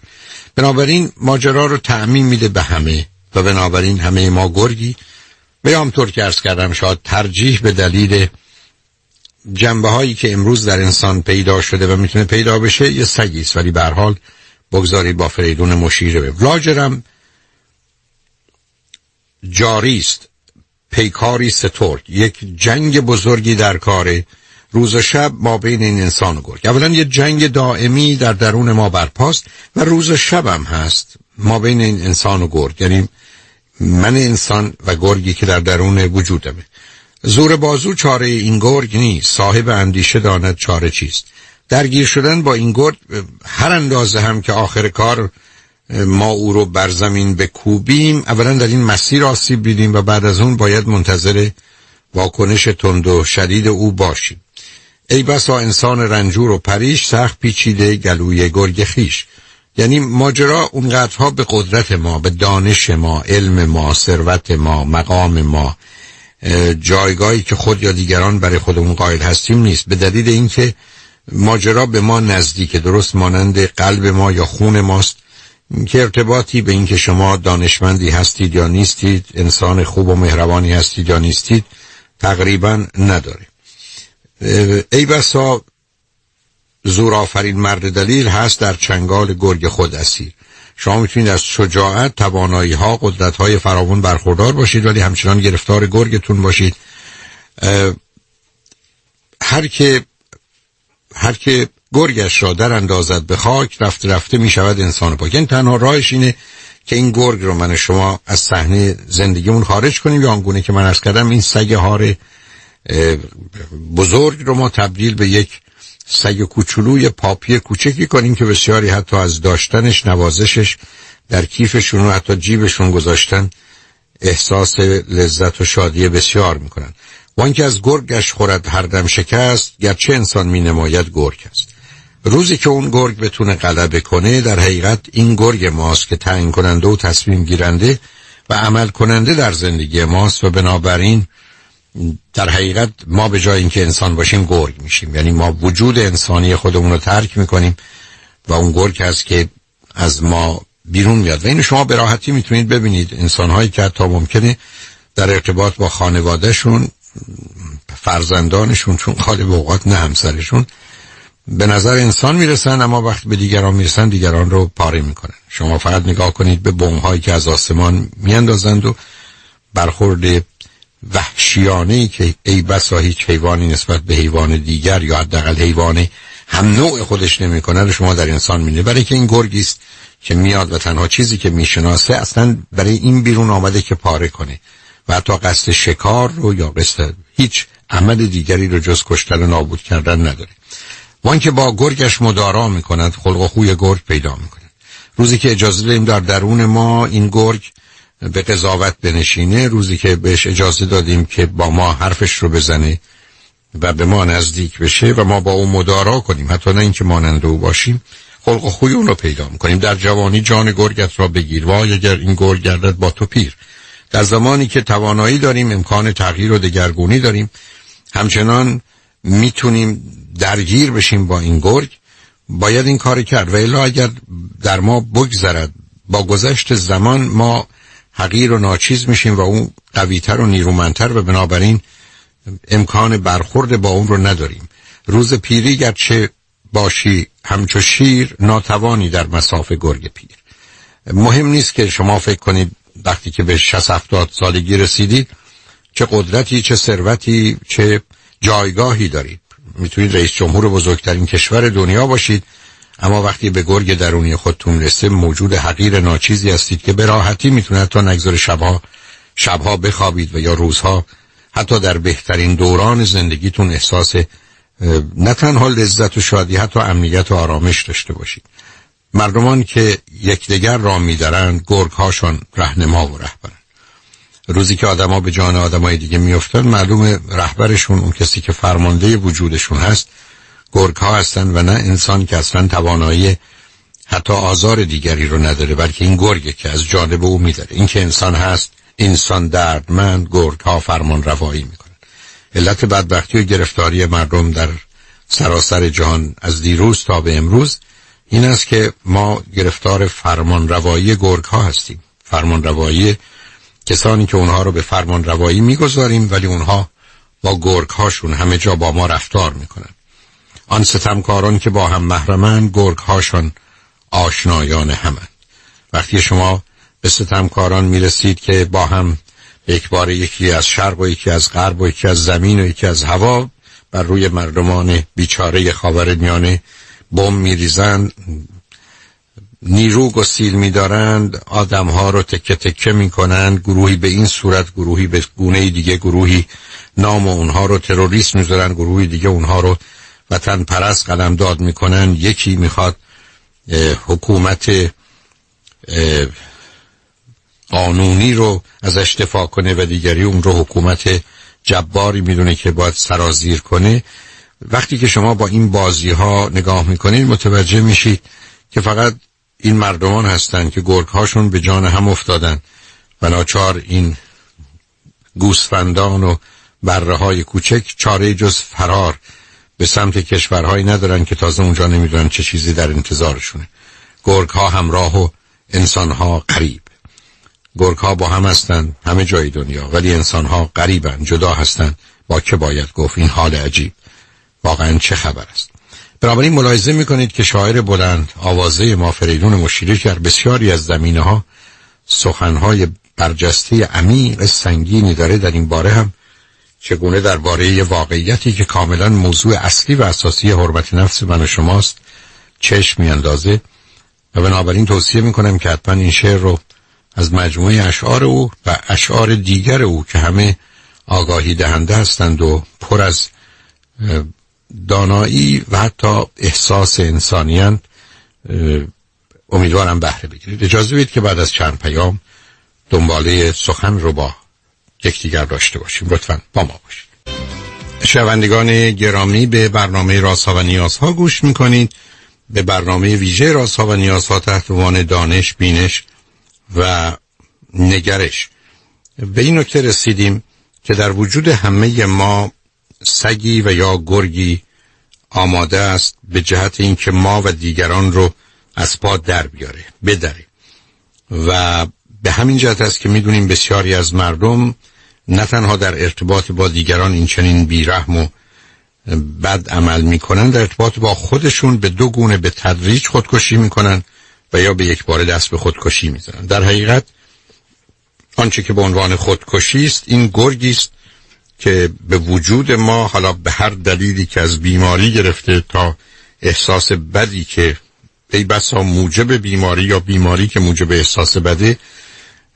بنابراین ماجرا رو تعمین میده به همه و بنابراین همه ما گرگی. به همطور که ارز کردم شاید ترجیح به دلیل جنبه هایی که امروز در انسان پیدا شده و می‌تونه پیدا بشه یه سگیست ولی به حال بگذاری با فریدون مشیره به لاجرم جاری است. پیکاری سترگ یک جنگ بزرگی در کاره روز و شب ما بین این انسان و گرگ. اولا یه جنگ دائمی در درون ما برپاست و روز و شب هم هست. ما بین این انسان و گرگ. یعنی من انسان و گرگی که در درون وجودمه. زور بازو چاره این گرگ نیست. صاحب اندیشه داند چاره چیست. درگیر شدن با این گرگ هر اندازه هم که آخر کار ما او رو بر زمین بکوبیم. اولا در این مسیر آسیب دیدیم و بعد از اون باید منتظر واکنش تند و شدید او باشیم. ای بسا انسان رنجور و پریش سخت پیچیده گلوی گرگ خیش. یعنی ماجرا اونقدرها به قدرت ما به دانش ما علم ما ثروت ما مقام ما جایگاهی که خود یا دیگران برای خودمون قائل هستیم نیست. به دلیل اینکه ماجرا به ما نزدیک درست مانند قلب ما یا خون ماست که ارتباطی به اینکه شما دانشمندی هستید یا نیستید انسان خوب و مهربانی هستید یا نیستید تقریبا نداره ای بسا زورآفرین مرد دلیل هست در چنگال گرگ خود اسیر. شما می‌تونید از شجاعت توانایی ها قدرت های فراوان برخوردار باشید ولی همچنان گرفتار گرگتون باشید. هر که هر که گرگش را در اندازد به خاک رفته رفته می شود انسان پاک این تنها راهش اینه که این گرگ رو من شما از صحنه زندگیمون خارج کنیم. یا آنگونه که من از کردم این سگ هار بزرگ رو ما تبدیل به یک سگ کوچولوی پاپی کوچکی کنیم که بسیاری حتی از داشتنش نوازشش در کیفشون و حتی جیبشون گذاشتن احساس لذت و شادی بسیار می‌کنن. وان که از گرگش خورد هر دم شکست گرچه انسان می نماید گرگ است. روزی که اون گرگ بتونه غلبه کنه در حقیقت این گرگ ماست که تعیین کننده و تصمیم گیرنده و عمل کننده در زندگی ماست و بنابراین در حقیقت ما به جای اینکه انسان باشیم گرگ میشیم. یعنی ما وجود انسانی خودمون رو ترک می‌کنیم و اون گرگ هست که از ما بیرون میاد. و این شما به راحتی می‌تونید ببینید انسانهایی که حتی ممکنه در ارتباط با خانوادهشون فرزندانشون چون به اوقات نه همسرشون به نظر انسان می‌رسن اما وقتی به دیگران می‌رسن دیگران رو پاره می‌کنن. شما فقط نگاه کنید به بوم هایی که از آسمان میاندازند و برخورد وحشیانه ای که ای بسا هیچ حیوانی نسبت به حیوان دیگر یا حداقل حیوان هم نوع خودش نمی‌کنه شما در انسان مینه برای که این گرگی است که میاد و تنها چیزی که می‌شناسه اصلا برای این بیرون آمده که پاره کنه. و حتی قصد شکار رو یا قصد هیچ عمل دیگری رو جز کشتن و نابود کردن نداره. وان که با گرگش مدارا می‌کند خلق و خوی گرگ پیدا می‌کند. روزی که اجازه دادیم در درون ما این گرگ به قضاوت بنشینه روزی که بهش اجازه دادیم که با ما حرفش رو بزنه و به ما نزدیک بشه و ما با او مدارا کنیم حتی نه اینکه مانند او باشیم خلق و خوی اون رو پیدا می‌کنیم. در جوانی جان گرگت را بگیر. وای اگر این گرگ گردد با تو پیر. در زمانی که توانایی داریم امکان تغییر و دگرگونی داریم همچنان می‌تونیم درگیر بشیم با این گرگ. باید این کار کرد. و الا اگر در ما بگذرد با گذشت زمان ما حقیر و ناچیز میشیم و اون قویتر و نیرومندتر و بنابراین امکان برخورد با اون رو نداریم. روز پیری گرچه باشی همچو شیر ناتوانی در مسافه گرگ پیر. مهم نیست که شما فکر کنید وقتی که به 60 70 سالگی رسیدید چه قدرتی چه ثروتی چه جایگاهی دارید. می‌تونید رئیس جمهور بزرگترین کشور دنیا باشید اما وقتی به گرگ درونی خودتون رسه موجود حقیر ناچیزی هستید که به راحتی می‌تونه تا نگذار شبها شبها بخوابید و یا روزها حتی در بهترین دوران زندگیتون احساس نه تنها لذت و شادی حتی امنیت و آرامش داشته باشید. مردمان که یکدیگر را میدارند گرگ هاشون رهنما و رهبرن روزی که آدما به جان آدمای دیگه میافتن معلوم رهبرشون اون کسی که فرمانده وجودشون هست گرگ ها هستن و نه انسان که اصلا توانایی حتی آزار دیگری رو نداره بلکه این گرگه که از جانب او میداره. این که انسان هست انسان دردمند گرگ ها فرمان روایی می‌کنن علت بدبختی و گرفتاری مردم در سراسر جهان از دیروز تا به امروز این است که ما گرفتار فرمان روایی گرگ ها هستیم. فرمان روایی کسانی که اونها رو به فرمان روایی می‌گذاریم ولی اونها با گرگ هاشون همه جا با ما رفتار می‌کنن. آن ستمکاران که با هم محرمن گرگ هاشون آشنایان همند وقتی شما به ستمکاران می‌رسید که با هم یک بار یکی از شرق و یکی از غرب و یکی از زمین و یکی از هوا بر روی مردمان بیچاره خاور میانه بم میریزند نیرو گسیل میدارند آدم ها رو تکه تکه می‌کنند گروهی به این صورت گروهی به گونه دیگه گروهی نام اونها رو تروریست می‌ذارن گروهی دیگه اونها رو وطن پرست قلم داد می‌کنن. یکی می‌خواد حکومت قانونی رو ازش دفاع کنه و دیگری اون رو حکومت جباری می‌دونه که باید سرازیر کنه. وقتی که شما با این بازی ها نگاه می‌کنید متوجه میشید که فقط این مردمان هستند که گرگ هاشون به جان هم افتادن. و ناچار این گوسفندان و بره های کوچک چاره جز فرار. به سمت کشورهایی ندارن که تازه اونجا نمی‌دونن چه چیزی در انتظارشونه. گرگ ها همراه و انسان ها قریب. گرگ ها با هم هستن همه جای دنیا ولی انسان ها قریبن جدا هستن. با که باید گفت؟ این حال عجیب. واقعا چه خبر است؟ بنابراین ملاحظه می‌کنید که شاعر بلند آوازه ما فریدون مشیری در بسیاری از زمینه ها سخنهای برجسته عمیق سنگینی داره در این باره هم چگونه درباره واقعیتی که کاملا موضوع اصلی و اساسی حرمت نفس من و شماست چشم میاندازه و بنابراین توصیه می‌کنم که حتما این شعر رو از مجموعه اشعار او و اشعار دیگر او که همه آگاهی دهنده هستند و پر از دانایی و حتی احساس انسانیان امیدوارم بهره بگیرید. اجازه بدید که بعد از چند پیام دنباله سخن رو با یکدیگر داشته باشیم. لطفا با ما باشید. شنوندگان گرامی به برنامه رازها و نیازها گوش می‌کنید. به برنامه ویژه رازها و نیازها تحت عنوان دانش بینش و نگرش. به این نکته رسیدیم که در وجود همه ما سگی و یا گرگی آماده است به جهت اینکه ما و دیگران رو از پا در بیاره بدره. و به همین جهت است که می‌دونیم بسیاری از مردم نه تنها در ارتباط با دیگران این چنین بیرحم و بد عمل می‌کنن در ارتباط با خودشون به دو گونه به تدریج خودکشی می‌کنن و یا به یک بار دست به خودکشی می‌زنن. در حقیقت آنچه که به عنوان خودکشی است این گرگی است که به وجود ما حالا به هر دلیلی که از بیماری گرفته تا احساس بدی که ای بسا موجب بیماری یا بیماری که موجب احساس بده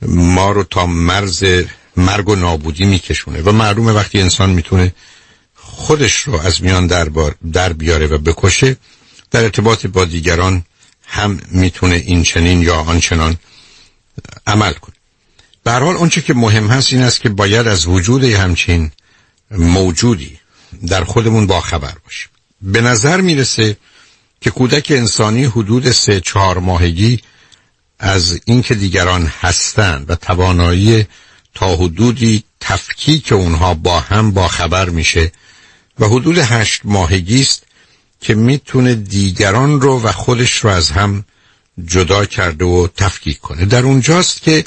ما رو تا مرز مرگ و نابودی میکشونه. و معلومه وقتی انسان می‌تونه خودش رو از میان در, در بیاره و بکشه در ارتباط با دیگران هم می‌تونه این چنین یا آنچنان عمل کنه. به حال اونچه که مهم هست این است که باید از وجود همچین موجودی در خودمون با خبر باشیم. به نظر می‌رسه که کودک انسانی حدود سه چهار ماهگی از اینکه دیگران هستند و توانایی تا حدودی تفکیک اونها با هم با خبر میشه و حدود هشت ماهگی است که می‌تونه دیگران رو و خودش رو از هم جدا کرده و تفکیک کنه. در اونجاست که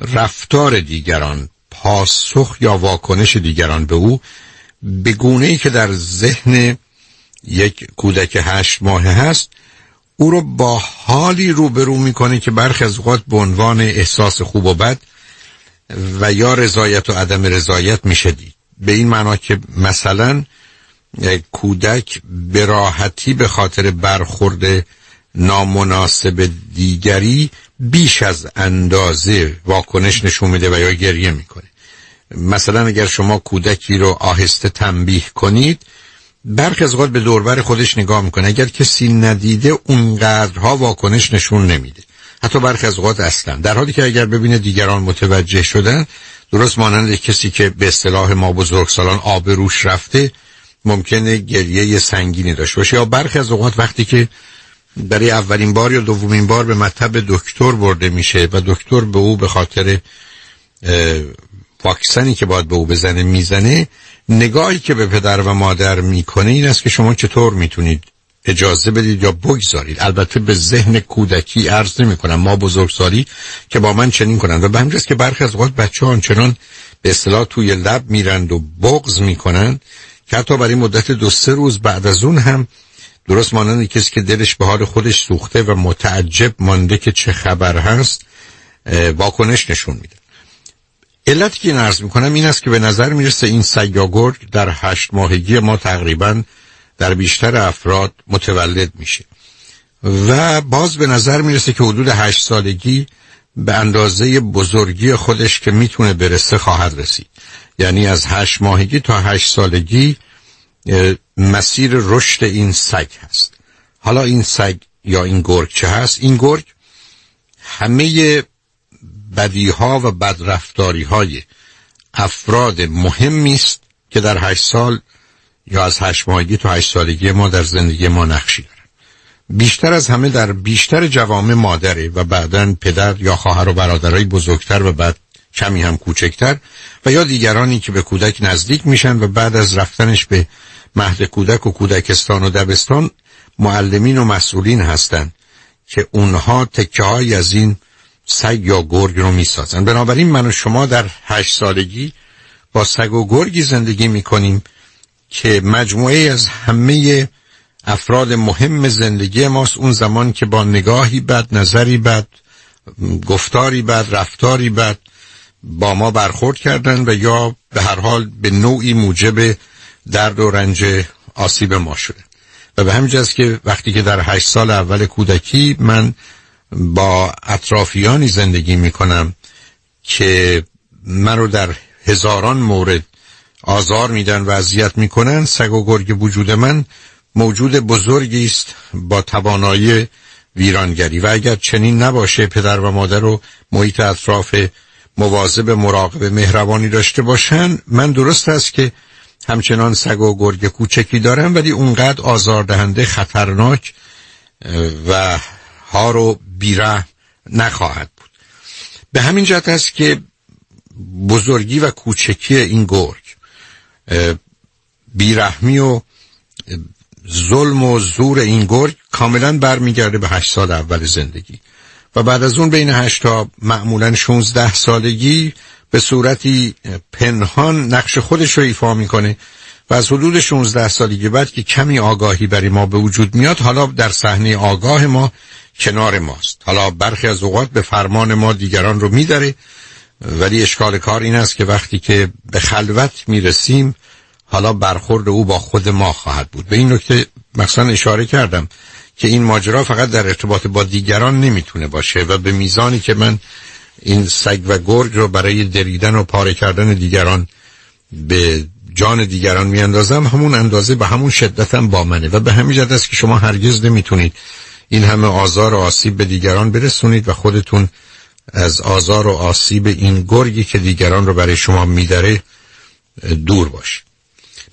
رفتار دیگران پاسخ یا واکنش دیگران به او به گونه ای که در ذهن یک کودک هشت ماه هست او رو با حالی روبرو می‌کنه که برخی از اوقات به عنوان احساس خوب و بد و یا رضایت و عدم رضایت میشه دید. به این معنا که مثلا کودک به راحتی به خاطر برخورد نامناسب دیگری بیش از اندازه واکنش نشون میده و یا گریه می‌کنه. مثلا اگر شما کودکی رو آهسته تنبیه کنید برخی از به دوربر خودش نگاه می‌کنه. اگر کسی ندیده اونقدرها واکنش نشون نمیده. حتی برخی از اوقات اصلا. در حالی که اگر ببینه دیگران متوجه شدن درست مانند کسی که به اصطلاح ما بزرگسالان آب روش رفته ممکنه گریه سنگینی داشته باشه. یا برخی از اوقات وقتی که برای اولین بار یا دومین بار به مطب دکتر برده میشه و دکتر به او به خاطر واکسنی که باید به او بزنه می‌زنه نگاهی که به پدر و مادر می‌کنه این است که شما چطور می‌تونید اجازه بدید یا بگذارید. البته به ذهن کودکی عرض نمی کنم ما بزرگسالی که با من چنین کنند. و به همجاست که برخی از اوقات بچه آنچنان به اصطلاح توی لب میرند و بغز می‌کنند که حتی برای مدت دو سه روز بعد از اون هم درست مانند کسی که دلش به حال خودش سوخته و متعجب مانده که چه خبر هست واکنش نشون میده. علتی که این عرض می‌کنم این است که به نظر می‌رسه این سیاگرگ در هشت ماهگی ما تقریبا در بیشتر افراد متولد میشه. و باز به نظر می‌رسه که حدود هشت سالگی به اندازه بزرگی خودش که می‌تونه برسه خواهد رسید. یعنی از هشت ماهگی تا هشت سالگی مسیر رشد این سگ هست. حالا این سگ یا این گرگ چه هست؟ این گرگ همه بدیها و بدرفتاری های افراد مهمی است که در هشت سال یا از هشت ماهگی تا هشت سالگی ما در زندگی ما نقشی دارن. بیشتر از همه در بیشتر جوامع مادره و بعدا پدر یا خواهر و برادرای بزرگتر و بعد کمی هم کوچکتر و یا دیگرانی که به کودک نزدیک میشن و بعد از رفتنش به مهد کودک و کودکستان و دبستان معلمین و مسئولین هستند که اونها تکه های از این سگ یا گرگ رو می‌سازن. بنابراین من و شما در هشت سالگی با سگ و گرگی زندگی می‌کنیم که مجموعه از همه افراد مهم زندگی ماست. اون زمان که با نگاهی بد نظری بد گفتاری بد رفتاری بد با ما برخورد کردن و یا به هر حال به نوعی موجب درد و رنج آسیب ما شده. و به همین که وقتی که در هشت سال اول کودکی من با اطرافیانی زندگی می کنم که من رو در هزاران مورد آزار میدن و اذیت می‌کنن سگ و گرگ وجود من موجود بزرگی است با توانایی ویرانگری. و اگر چنین نباشه پدر و مادر و محیط اطراف مواظب مراقب مهربانی داشته باشن من درست است که همچنان سگ و گرگ کوچکی دارم ولی اونقدر آزاردهنده خطرناک و ها رو بیره نخواهد بود. به همین جهت است که بزرگی و کوچکی این گرگ بیرحمی و ظلم و زور این گرگ کاملا برمیگرده به هشت سال اول زندگی. و بعد از اون بین هشت تا معمولا 16 سالگی به صورتی پنهان نقش خودش رو ایفا می‌کنه و از حدود 16 سالگی بعد که کمی آگاهی برای ما به وجود میاد حالا در صحنه آگاه ما کنار ماست. حالا برخی از اوقات به فرمان ما دیگران رو میداره ولی اشکال کار این است که وقتی که به خلوت می‌رسیم حالا برخورد او با خود ما خواهد بود. به این نکته مثلا اشاره کردم که این ماجرا فقط در ارتباط با دیگران نمی‌تونه باشه و به میزانی که من این سگ و گرگ رو برای دریدن و پاره کردن دیگران به جان دیگران میاندازم. همون اندازه به همون شدتم با منه و به همین جد است که شما هرگز نمی‌تونید این همه آزار و آسیب به دیگران برسونید و خودتون از آزار و آسیب این گرگی که دیگران رو برای شما میداره دور باش.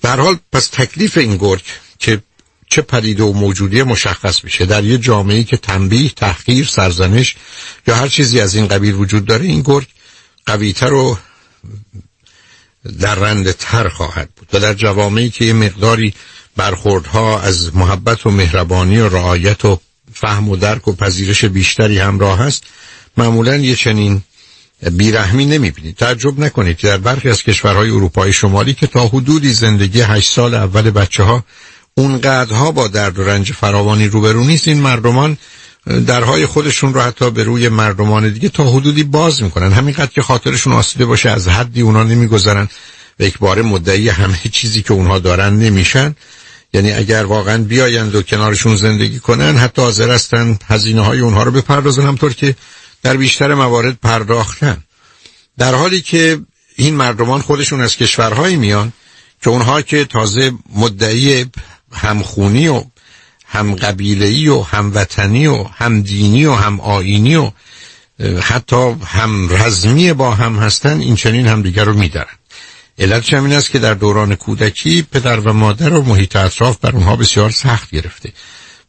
به حال پس تکلیف این گرگ که چه پدیده و موجودی مشخص میشه؟ در یه جامعه که تنبیه تحقیر سرزنش یا هر چیزی از این قبیل وجود داره این گرگ قویتر و در تر خواهد بود. و در جوامعی که یه مقداری برخوردها از محبت و مهربانی و رعایت و فهم و درک و پذیرش بیشتری همراه هست معمولا یه چنین بیرحمی نمی‌بینید. تعجب نکنید در برخی از کشورهای اروپای شمالی که تا حدودی زندگی هشت سال اول بچه ها اونقدرها با درد و رنج فراوانی روبرو نیست. این مردمان درهای خودشون رو حتی به روی مردمان دیگه تا حدودی باز می‌کنن. همینقدر که خاطرشون آسیده باشه از حدی اونا نمیگذرن و یک بار مدعی همه چیزی که اونها دارن نمیشن. یعنی اگر واقعا بیایند و کنارشون زندگی کنن حتی حاضر هستن هزینه های اونها رو بپردازن همطور که در بیشتر موارد پرداختن. در حالی که این مردمان خودشون از کشورهایی میان که اونها که تازه مدعی همخونی و هم قبیلهی و هم وطنی و هم دینی و هم آینی و حتی هم رزمی با هم هستن این چنین همدیگر رو میدارن. علت همین است که در دوران کودکی پدر و مادر و محیط اطراف بر اونها بسیار سخت گرفته.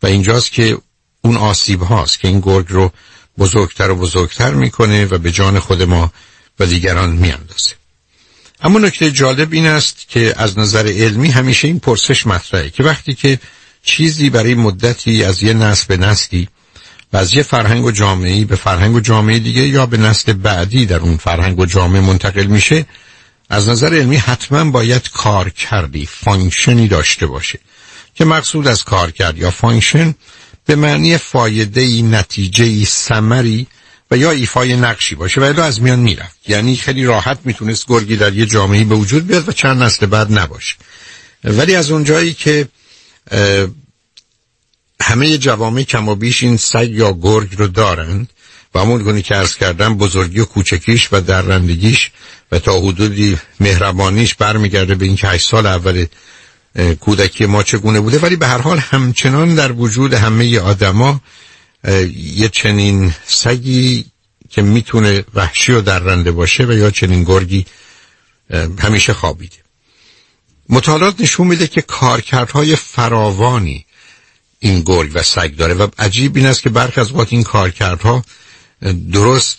و اینجاست که اون آسیب هاست که این گرگ رو بزرگتر و بزرگتر می‌کنه و به جان خود ما و دیگران میاندازه. اما نکته جالب این است که از نظر علمی همیشه این پرسش مطرحه که وقتی که چیزی برای مدتی از یه نسل به نسلی و از یه فرهنگ و جامعه به فرهنگ و جامعه دیگه یا به نسل بعدی در اون فرهنگ و جامعه منتقل میشه از نظر علمی حتما باید کار کردی function ی داشته باشه که مقصود از کار کرد یا function به معنی فایده ای نتیجه ای سمری و یا ایفای نقشی باشه و از میان می‌رفت. یعنی خیلی راحت می‌تونست گرگی در یه جامعه به وجود بیاد و چند نسل بعد نباشه. ولی از اونجایی که همه جوامع کم و بیش این سگ یا گرگ رو دارند و همون گونه که ارز کردم بزرگی و کوچکیش و درندگیش و تا حدودی مهربانیش برمیگرده به اینکه هشت سال اول کودکی ما چگونه بوده. ولی به هر حال همچنان در وجود همه آدما یه چنین سگی که می‌تونه وحشی و درنده باشه و یا چنین گرگی همیشه خوابیده. مطالعات نشون میده که کارکردهای فراوانی این گرگ و سگ داره و عجیب این است که برخی از این کارکردها درست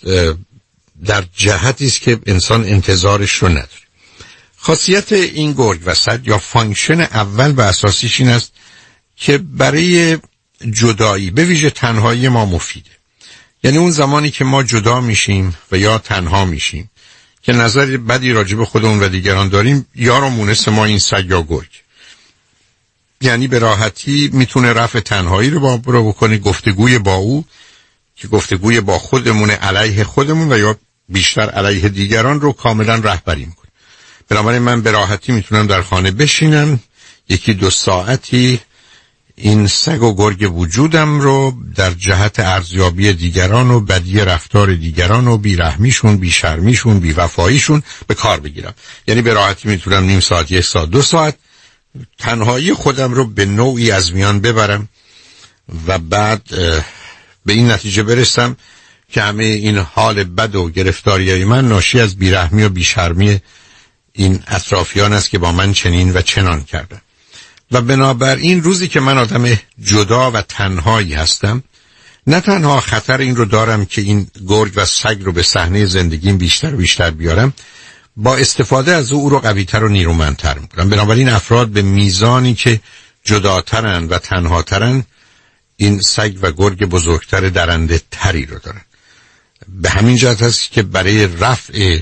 در جهتی است که انسان انتظارش رو نداره. خاصیت این گرگ و سگ یا function اول و اساسیش این است که برای جدایی به ویژه تنهایی ما مفیده. یعنی اون زمانی که ما جدا میشیم و یا تنها میشیم که نظر بدی راجب خودمون و دیگران داریم یارو مونس ما این سگ یا گرگ. یعنی به راحتی می‌تونه رفع تنهایی رو با رو بکنه گفتگوی با او که گفتگوی با خودمون علیه خودمون و یا بیشتر علیه دیگران رو کاملا رهبری می‌کنه. بنابراین من به راحتی می‌تونم در خانه بشینم یکی دو ساعتی این سگ و گرگ وجودم رو در جهت ارزیابی دیگران و بدی رفتار دیگران و بیرحمیشون بیشرمیشون بیوفاییشون به کار بگیرم. یعنی به راحتی می‌تونم نیم ساعت یک ساعت دو ساعت تنهایی خودم رو به نوعی از میان ببرم و بعد به این نتیجه برسم که همه این حال بد و گرفتاری من ناشی از بیرحمی و بیشرمی این اطرافیان است که با من چنین و چنان کردن. و بنابراین روزی که من آدم جدا و تنهایی هستم نه تنها خطر این رو دارم که این گرگ و سگ رو به صحنه زندگیم بیشتر و بیشتر بیارم با استفاده از او او رو قویتر و نیرومندتر می‌کنم. بنابراین افراد به میزانی که جداترن و تنهاترن این سگ و گرگ بزرگتر درنده تری رو دارن. به همین جهت هست که برای رفع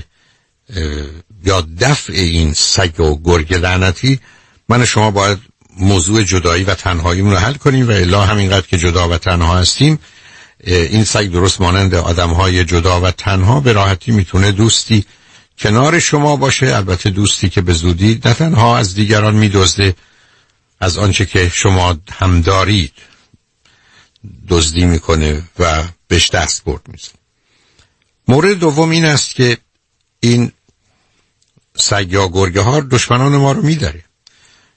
یا دفع این سگ و گرگ لعنتی من شما باید موضوع جدایی و تنهاییمون رو حل کنیم و الا همینقدر که جدا و تنها هستیم این سگ درست مانند آدم های جدا و تنها به راحتی می‌تونه دوستی کنار شما باشه. البته دوستی که به زودی نه تنها از دیگران میدزده از آنچه که شما هم دارید دزدی می‌کنه و بهش دست برد میزن مورد دوم این است که این سگ یا گرگه ها دشمنان ما رو میداره.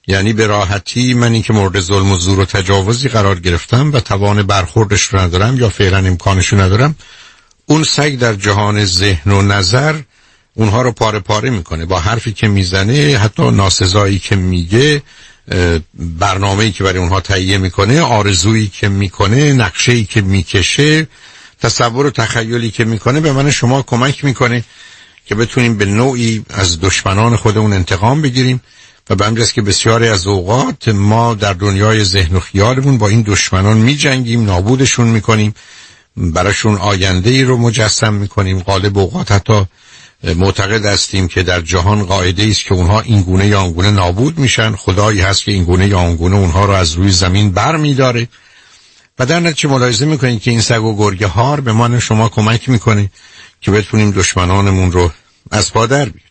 یعنی به راحتی من که مورد ظلم و زور و تجاوزی قرار گرفتم و توان برخوردش رو ندارم یا فعلا امکانش رو ندارم اون سگ در جهان ذهن و نظر اونها رو پاره پاره می‌کنه. با حرفی که می‌زنه حتی ناسزایی که میگه برنامه‌ای که برای اونها تهیه می‌کنه آرزویی که می‌کنه نقشه‌ای که می‌کشه تصور و تخیلی که می‌کنه به من شما کمک می‌کنه که بتونیم به نوعی از دشمنان خودمون انتقام بگیریم. و به همجاست که بسیاری از اوقات ما در دنیای ذهن و خیالمون با این دشمنان می جنگیم نابودشون می‌کنیم براشون آینده ای رو مجسم می‌کنیم. غالب اوقات حتی معتقد هستیم که در جهان قاعده است که اونها این گونه یا گونه نابود میشن. خدایی هست که این گونه یا گونه اونها رو از روی زمین بر میداره. و در نتیجه ملاحظه می‌کنید که این سگ و گرگه هار به من شما کمک می‌کنه که بتونیم دشمنانمون رو از پادر بیاریم.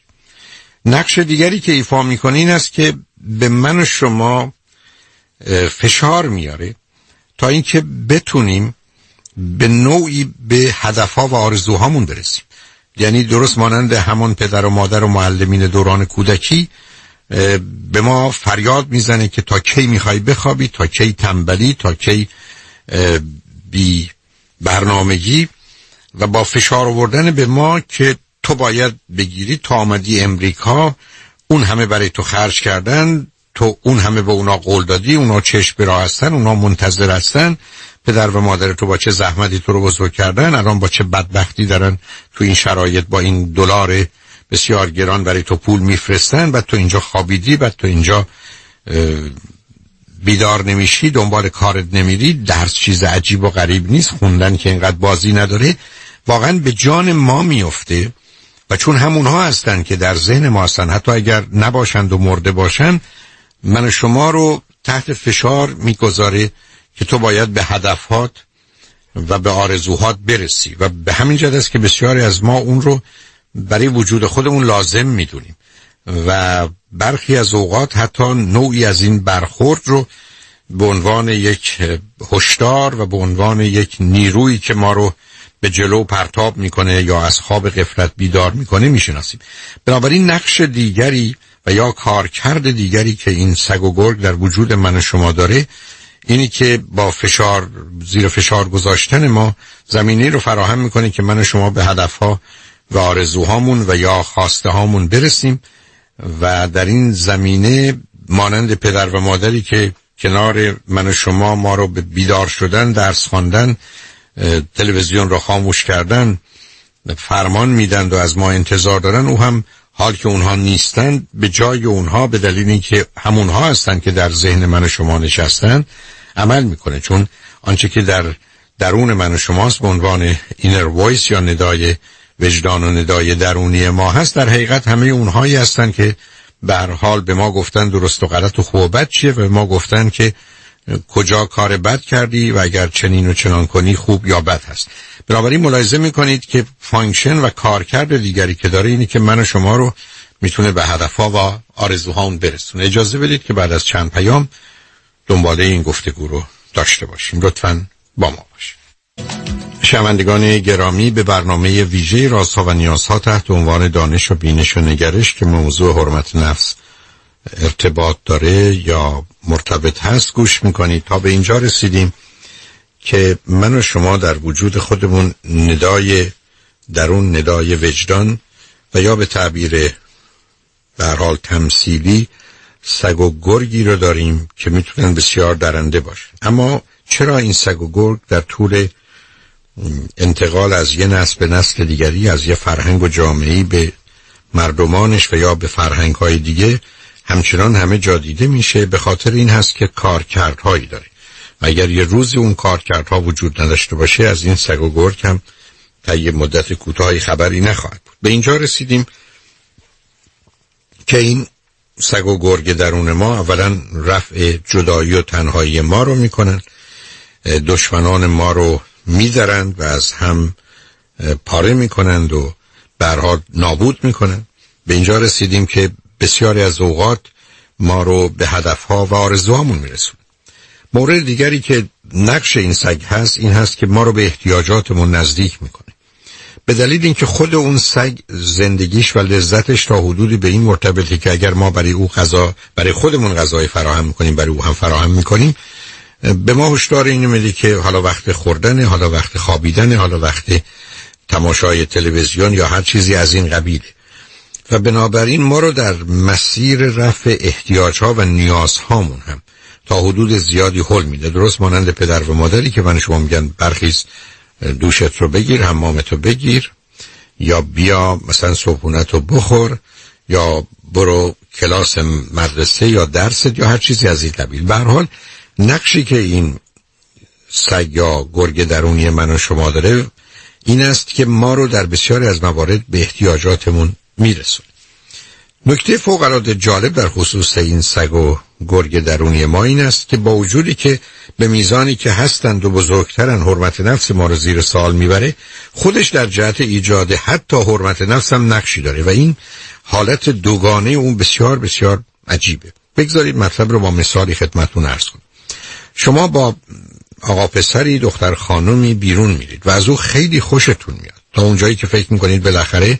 نقش دیگری که ایفا می‌کنه این است که به من و شما فشار میاره تا اینکه بتونیم به نوعی به هدفها و آرزوهامون برسیم. یعنی درست مانند همون پدر و مادر و معلمین دوران کودکی به ما فریاد می‌زنه که تا کی می‌خوای بخوابی تا کی تنبلی تا کی بی برنامگی و با فشار آوردن به ما که تو باید بگیری تا آمدی امریکا اون همه برای تو خرج کردن تو اون همه به اونا قول دادی اونا چشم برا هستن اونا منتظر هستن. پدر و مادر تو با چه زحمتی تو رو بزرگ کردن الان با چه بدبختی دارن تو این شرایط با این دلار بسیار گران برای تو پول میفرستن. بعد تو اینجا خوابیدی بعد تو اینجا بیدار نمیشی دنبال کارت نمیری. درس چیز عجیب و غریب نیست. خوندن که اینقدر بازی نداره. واقعا به جان ما میفته چون همونها هستن که در ذهن ما هستن حتی اگر نباشند و مرده باشند من شما رو تحت فشار می‌گذاره که تو باید به هدفات و به آرزوهات برسی. و به همین جد است که بسیاری از ما اون رو برای وجود خودمون لازم می‌دونیم. و برخی از اوقات حتی نوعی از این برخورد رو به عنوان یک هشدار و به عنوان یک نیرویی که ما رو به جلو پرتاب می‌کنه یا از خواب قفلت بیدار می‌کنه می‌شناسیم. بنابراین نقش دیگری و یا کارکرد دیگری که این سگ و گرگ در وجود من شما داره اینی که با فشار زیر فشار گذاشتن ما زمینی رو فراهم می‌کنه که من شما به هدفها و آرزوهامون و یا خواسته هامون برسیم و در این زمینه مانند پدر و مادری که کنار من و شما ما رو به بیدار شدن درس خواندن تلویزیون رو خاموش کردن فرمان میدن و از ما انتظار دارن. او هم حال که اونها نیستند به جای اونها به دلیل اینکه همونها هستند که در ذهن من و شما نشستن عمل می‌کنه. چون آنچه که در درون من و شماست به عنوان inner voice یا ندای وجدان و ندای درونی ما هست در حقیقت همه اونهایی هستند که به حال به ما گفتن درست و غلط و خوب و بد چیه و ما گفتن که کجا کار بد کردی و اگر چنین و چنان کنی خوب یا بد هست. بنابراین ملاحظه می‌کنید که function و کارکرد دیگری که داره اینی که من و شما رو می‌تونه به هدفها و آرزوهامون برسونه. اجازه بدید که بعد از چند پیام دنباله این گفتگو رو داشته باشیم. لطفا با ما باشیم شنوندگان گرامی به برنامه ویژه رازها و نیازها تحت عنوان دانش و بینش و نگرش که موضوع حرمت نفس ارتباط داره یا مرتبط هست گوش می‌کنید تا به اینجا رسیدیم که من و شما در وجود خودمون ندای درون ندای وجدان و یا به تعبیر به حال تمثیلی سگ و گرگی رو داریم که می‌تونن بسیار درنده باشه. اما چرا این سگ و گرگ در طول انتقال از یه نسل به نسل دیگری از یه فرهنگ و جامعی به مردمانش و یا به فرهنگ های دیگه همچنان همه جا دیده میشه به خاطر این هست که کارکردهایی داره. و اگر یه روزی اون کارکردها وجود نداشته باشه از این سگ و گرگ هم تا یه مدت کوتاهی خبری نخواهد بود. به اینجا رسیدیم که این سگ و گرگ درون ما اولا رفع جدایی و تنهایی ما رو می‌کنن دشمنان ما رو میدرند و از هم پاره می‌کنند و برها نابود می‌کنند. به اینجا رسیدیم که بسیاری از اوقات ما رو به هدفها و آرزوهامون میرسون مورد دیگری که نقش این سگ هست این هست که ما رو به احتیاجاتمون نزدیک می‌کنه. به دلیل اینکه خود اون سگ زندگیش و لذتش تا حدودی به این مرتبطه که اگر ما برای او غذا برای خودمون غذای فراهم می‌کنیم برای او هم فراهم می‌کنیم به ما هشدار اینو میده که حالا وقت خوردن حالا وقت خوابیدن حالا وقت تماشای تلویزیون یا هر چیزی از این قبیله. و بنابراین ما رو در مسیر رفع احتیاج ها و نیاز هامون هم تا حدود زیادی حل میده. درست مانند پدر و مادری که من شما میگن برخیز دوشت رو بگیر حمامت رو بگیر یا بیا مثلا صبحونت رو بخور یا برو کلاس مدرسه یا درست یا هر چیزی از این قبیل. حال نقشی که این سگ یا گرگ درونی من و شما داره این است که ما رو در بسیاری از موارد به احتیاجاتمون میرسون نکته فوق العاده جالب در خصوص این سگ و گرگ درونی ما این است که با وجودی که به میزانی که هستند و بزرگترن حرمت نفس ما رو زیر سال می‌بره خودش در جهت ایجاد حتی حرمت نفس هم نقشی داره و این حالت دوگانه اون بسیار بسیار عجیبه. بگذارید مطلب رو با مثالی خدمتون ارز کنم. شما با آقا پسری دختر خانمی بیرون میرید و از او خیلی خوشتون میاد. تا اونجایی که فکر می‌کنید بالاخره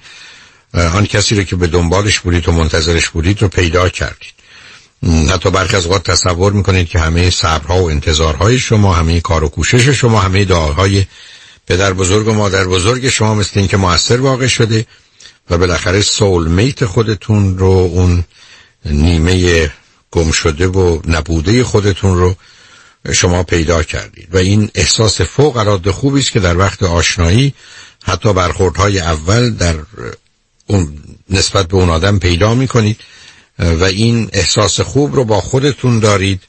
آن کسی رو که به دنبالش بودید و منتظرش بودید رو پیدا کردید. حتی برخی از اوقات تصور می‌کنید که همه صبرها و انتظارهای شما همه کار و کوشش شما همه دعاهای پدر بزرگ و مادر بزرگ شما مثل این که موثر واقع شده و بالاخره سول میت خودتون رو اون نیمه گم شده و نبوده خودتون رو شما پیدا کردید. و این احساس فوق العاده خوبی است که در وقت آشنایی حتی برخوردهای اول در اون نسبت به اون آدم پیدا می‌کنید و این احساس خوب رو با خودتون دارید.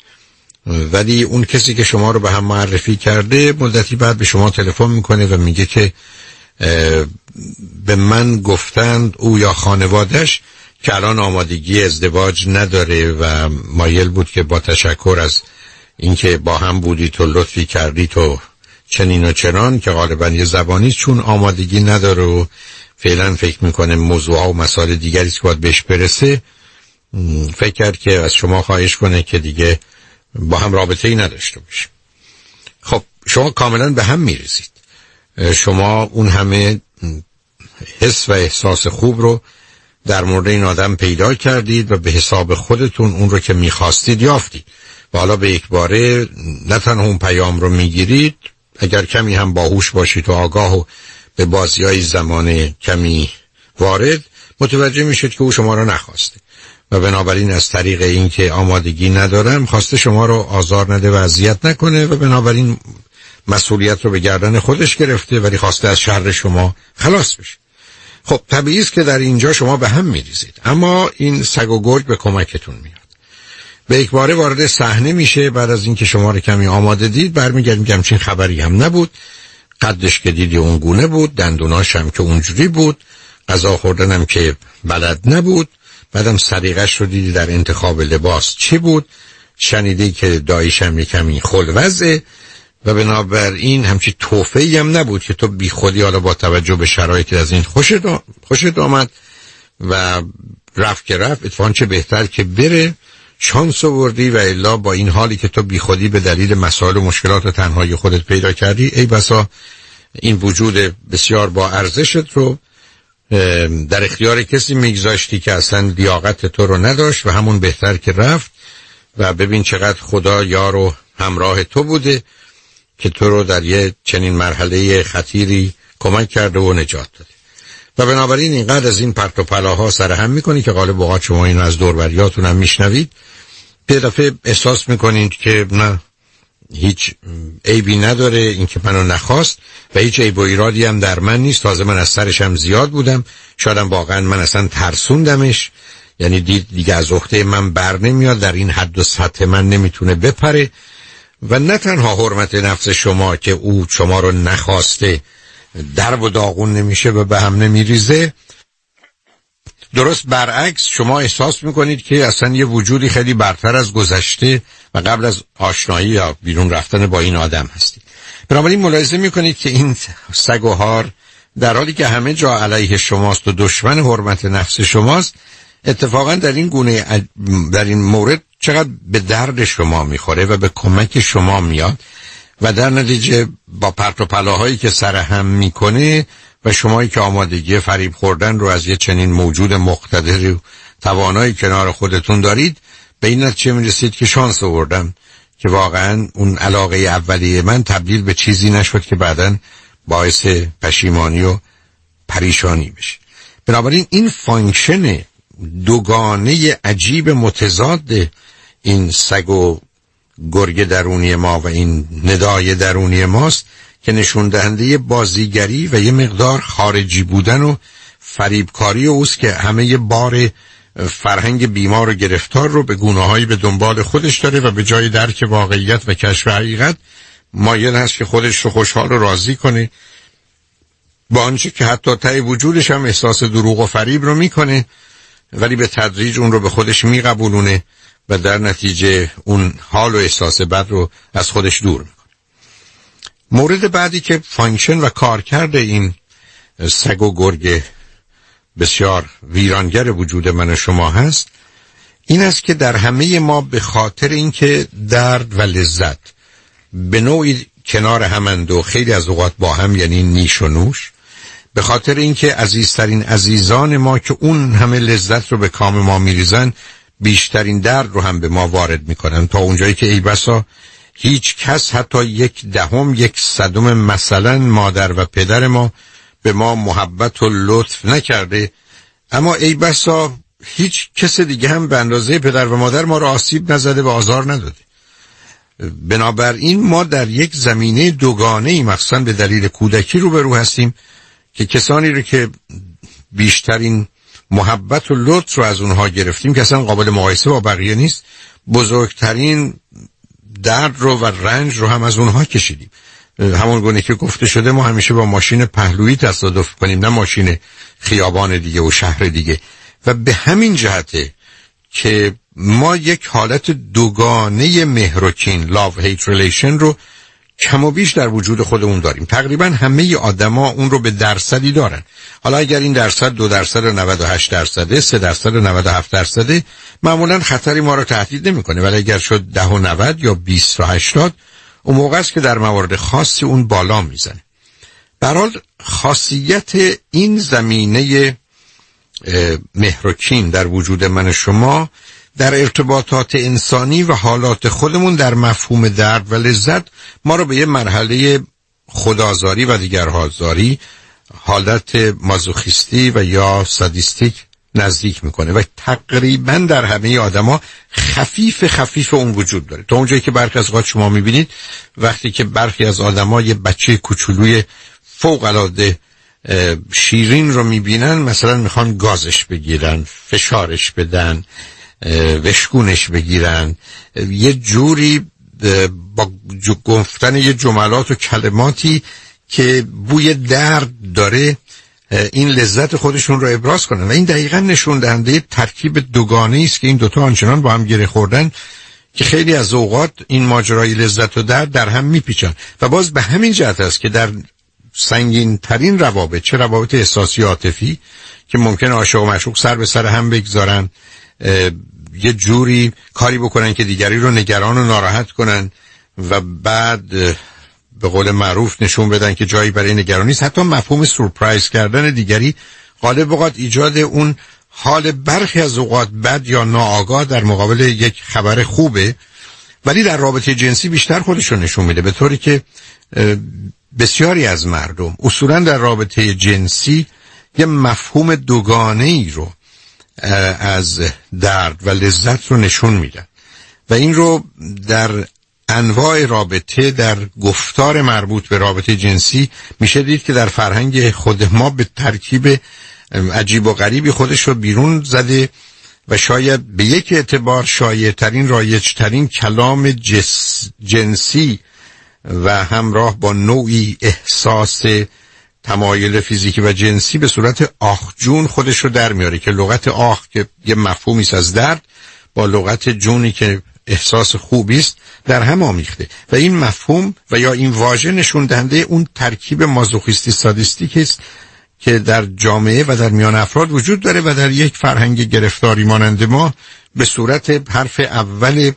ولی اون کسی که شما رو به هم معرفی کرده مدتی بعد به شما تلفن می‌کنه و میگه که به من گفتند او یا خانوادش که الان آمادگی ازدواج نداره و مایل بود که با تشکر از اینکه با هم بودی تو لطفی کردی تو چنین و چنان که غالبا یه زبانی چون آمادگی نداره و فعلا فکر می‌کنه موضوع و مسائل دیگری که باید بهش برسه. فکر کرد که از شما خواهش کنه که دیگه با هم رابطه ای نداشته باشه خب شما کاملا به هم می‌رسید شما اون همه حس و احساس خوب رو در مورد این آدم پیدا کردید و به حساب خودتون اون رو که می‌خواستید یافتید. و حالا به یک باره نه تنها اون پیام رو می‌گیرید اگر کمی هم باهوش باشید و آگاه و به بازی های زمان کمی وارد متوجه میشید که او شما رو نخواسته و بنابراین از طریق اینکه آمادگی ندارم خواسته شما رو آزار نده و اذیت نکنه و بنابراین مسئولیت رو به گردن خودش گرفته ولی خواسته از شر شما خلاص بشه. خب طبیعی است که در اینجا شما به هم میریزید اما این سگ و گرگ به کمکتون میاد. به یک باره وارد صحنه میشه بعد از اینکه شما رو کمی آماده دید برمیگردیم که همچین خبری هم نبود. قدش که دیدی اون گونه بود دندوناش هم که اونجوری بود غذا خوردنم که بلد نبود. بعدم سریقش رو دیدی در انتخاب لباس چی بود؟ شنیدی که دایشم یه کمی خلوزه و بنابراین همچی توفه هم نبود که تو بی خودی حالا با توجه به شرایط از این خوشت, آمد و رفت که رفت. اتفاقا چه بهتر که بره. شانس آوردی و الا با این حالی که تو بی خودی به دلیل مسائل و مشکلات تنهایی خودت پیدا کردی ای بسا این وجود بسیار با ارزشت رو در اختیار کسی میگذاشتی که اصلا لیاقت تو رو نداشت و همون بهتر که رفت و ببین چقدر خدا یار و همراه تو بوده که تو رو در یه چنین مرحله خطیری کمک کرده و نجات داده. و بنابراین اینقدر از این پرت و پلاها سر هم می‌کنی که غالب اوقات شما اینو از دوروریاتون هم میشنوید. به دفعه احساس می‌کنید که نه هیچ عیبی نداره اینکه منو نخواست و هیچ عیب و ایرادی هم در من نیست. تازه من از سرشم زیاد بودم. شایدم واقعا من اصلا ترسوندمش. یعنی دید دیگه از عهده من بر نمیاد. در این حد و سطح من نمی‌تونه بپره. و نه تنها حرمت نفس شما که او شما رو نخواسته در و داغون نمیشه و به هم نمیریزه. درست برعکس شما احساس می‌کنید که اصلا یه وجودی خیلی برتر از گذشته و قبل از آشنایی یا بیرون رفتن با این آدم هستید بنابراین ملاحظه می‌کنید که این سگ و هار در حالی که همه جا علیه شماست و دشمن حرمت نفس شماست اتفاقا در این گونه در این مورد چقدر به درد شما می‌خوره و به کمک شما میاد. و در نتیجه با پرت و پلاهایی که سر هم می‌کنه و شمایی که آمادگی فریب خوردن رو از یه چنین موجود مقتدر و توانایی کنار خودتون دارید به این نتیجه می‌رسید که شانس آوردم که واقعا اون علاقه اولیه من تبدیل به چیزی نشد که بعدا باعث پشیمانی و پریشانی بشه. بنابراین این function دوگانه عجیب متضاد این سگ و گرگ درونی ما و این ندای درونی ماست که نشون دهنده بازیگری و یه مقدار خارجی بودن و فریبکاری اوست که همه بار فرهنگ بیمار و گرفتار رو به گناهایی به دنبال خودش داره و به جای درک واقعیت و کشف حقیقت مایل هست که خودش رو خوشحال و راضی کنه. با آنچه که حتی ته وجودش هم احساس دروغ و فریب رو می‌کنه ولی به تدریج اون رو به خودش میقبولونه. و در نتیجه اون حال و احساس بد رو از خودش دور می‌کنه. مورد بعدی که function و کارکرد این سگ و گرگ بسیار ویرانگر وجود من و شما هست این است که در همه ما به خاطر اینکه درد و لذت به نوعی کنار همند و خیلی از اوقات با هم یعنی نیش و نوش به خاطر اینکه عزیزترین عزیزان ما که اون همه لذت رو به کام ما میریزن بیشترین درد رو هم به ما وارد می‌کنن. تا اونجایی که ای بسا هیچ کس حتی یک دهم یک صدم مثلا مادر و پدر ما به ما محبت و لطف نکرده. اما ای بسا هیچ کس دیگه هم به اندازه پدر و مادر ما را آسیب نزده و آزار نداده. بنابراین ما در یک زمینه دوگانه ای مخصوصا به دلیل کودکی روبرو هستیم که کسانی رو که بیشترین محبت و لطف رو از اونها گرفتیم که اصلا قابل مقایسه با بقیه نیست. بزرگترین درد رو و رنج رو هم از اونها کشیدیم. همون گونه که گفته شده ما همیشه با ماشین پهلویی تصادف کنیم نه ماشین خیابان دیگه و شهر دیگه. و به همین جهته که ما یک حالت دوگانه مهر و کین love hate relation رو کم و بیش در وجود خودمون داریم. تقریبا همه آدما اون رو به درصدی دارن. حالا اگر این درصد دو درصد و 98 درصده سه درصد و 97 درصده معمولا خطری ما رو تهدید نمی‌کنه. ولی اگر شد ده و 90 یا 20 و 80 اون موقع است که در موارد خاصی اون بالا می‌زنه. برحال خاصیت این زمینه مهرکین در وجود من شما در ارتباطات انسانی و حالات خودمون در مفهوم درد و لذت ما رو به یه مرحله خدازاری و دیگرهازاری حالت مازوخیستی و یا سادیستیک نزدیک می‌کنه و تقریبا در همه آدما خفیف خفیف اون وجود داره. تا اونجایی که برخی از اوقات شما می‌بینید وقتی که برخی از آدما یه بچه کوچولوی فوق العاده شیرین رو می‌بینن مثلا می‌خوان گازش بگیرن فشارش بدن وشگونش بگیرن. یه جوری با گفتن یه جملات و کلماتی که بوی درد داره این لذت خودشون رو ابراز کنن. و این دقیقا نشون دهنده ترکیب دوگانه است که این دوتا آنچنان با هم گره خوردن که خیلی از اوقات این ماجرای لذت و درد در هم میپیچن. و باز به همین جهت است که در سنگین ترین روابط چه روابط احساسی عاطفی که ممکن عاشق و مشوق سر به سر هم بگذارن یه جوری کاری بکنن که دیگری رو نگران و ناراحت کنن و بعد به قول معروف نشون بدن که جایی برای نگرانی نیست. حتی مفهوم سورپرایز کردن دیگری غالب اوقات ایجاد اون حال برخی از اوقات بد یا ناآگاه در مقابل یک خبر خوبه ولی در رابطه جنسی بیشتر خودشون نشون میده. به طوری که بسیاری از مردم اصولا در رابطه جنسی یه مفهوم دوگانه ای رو از درد و لذت رو نشون میدن. و این رو در انواع رابطه در گفتار مربوط به رابطه جنسی میشه دید که در فرهنگ خود ما به ترکیب عجیب و غریبی خودش رو بیرون زده و شاید به یک اعتبار شایع ترین رایج ترین کلام جنسی و همراه با نوعی احساس تمایل فیزیکی و جنسی به صورت آخ-جون خودش رو در میاره که لغت آخ که یه مفهومی از درد با لغت جونی که احساس خوبی است در هم آمیخته. و این مفهوم و یا این واژه نشون دهنده اون ترکیب مازوخیستی سادیستیک است که در جامعه و در میان افراد وجود داره و در یک فرهنگ گرفتاری مانند ما به صورت حرف اول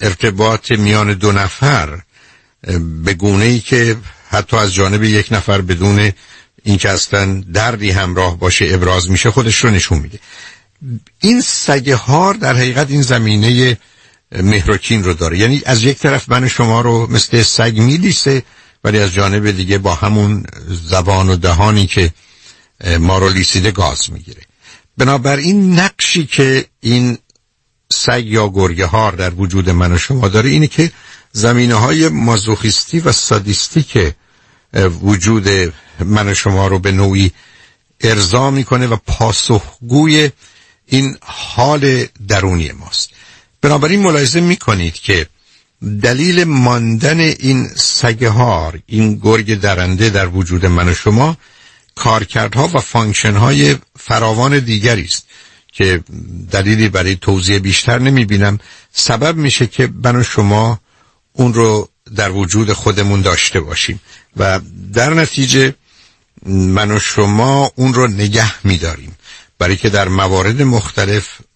ارتباط میان دو نفر به گونه ای که حتی از جانب یک نفر بدون اینکه اصلا دردی همراه باشه ابراز میشه خودش رو نشون میده. این سگه هار در حقیقت این زمینه مهرکین رو داره. یعنی از یک طرف من شما رو مثل سگ میلیسه ولی از جانب دیگه با همون زبان و دهانی که ما رو لیسیده گاز می‌گیره. بنابراین نقشی که این سگ یا گرگه هار در وجود من و شما داره اینه که زمینه های مازوخیستی و سادیستی وجود من و شما رو به نوعی ارضا می‌کنه و پاسخگوی این حال درونی ماست. بنابراین ملاحظه می‌کنید که دلیل ماندن این سگهار این گرگ درنده در وجود من و شما کارکردها و فانکشنهای فراوان دیگری است که دلیلی برای توضیح بیشتر نمی بینم سبب میشه که من و شما اون رو در وجود خودمون داشته باشیم. و در نتیجه من و شما اون رو نگه میداریم. برای که در موارد مختلف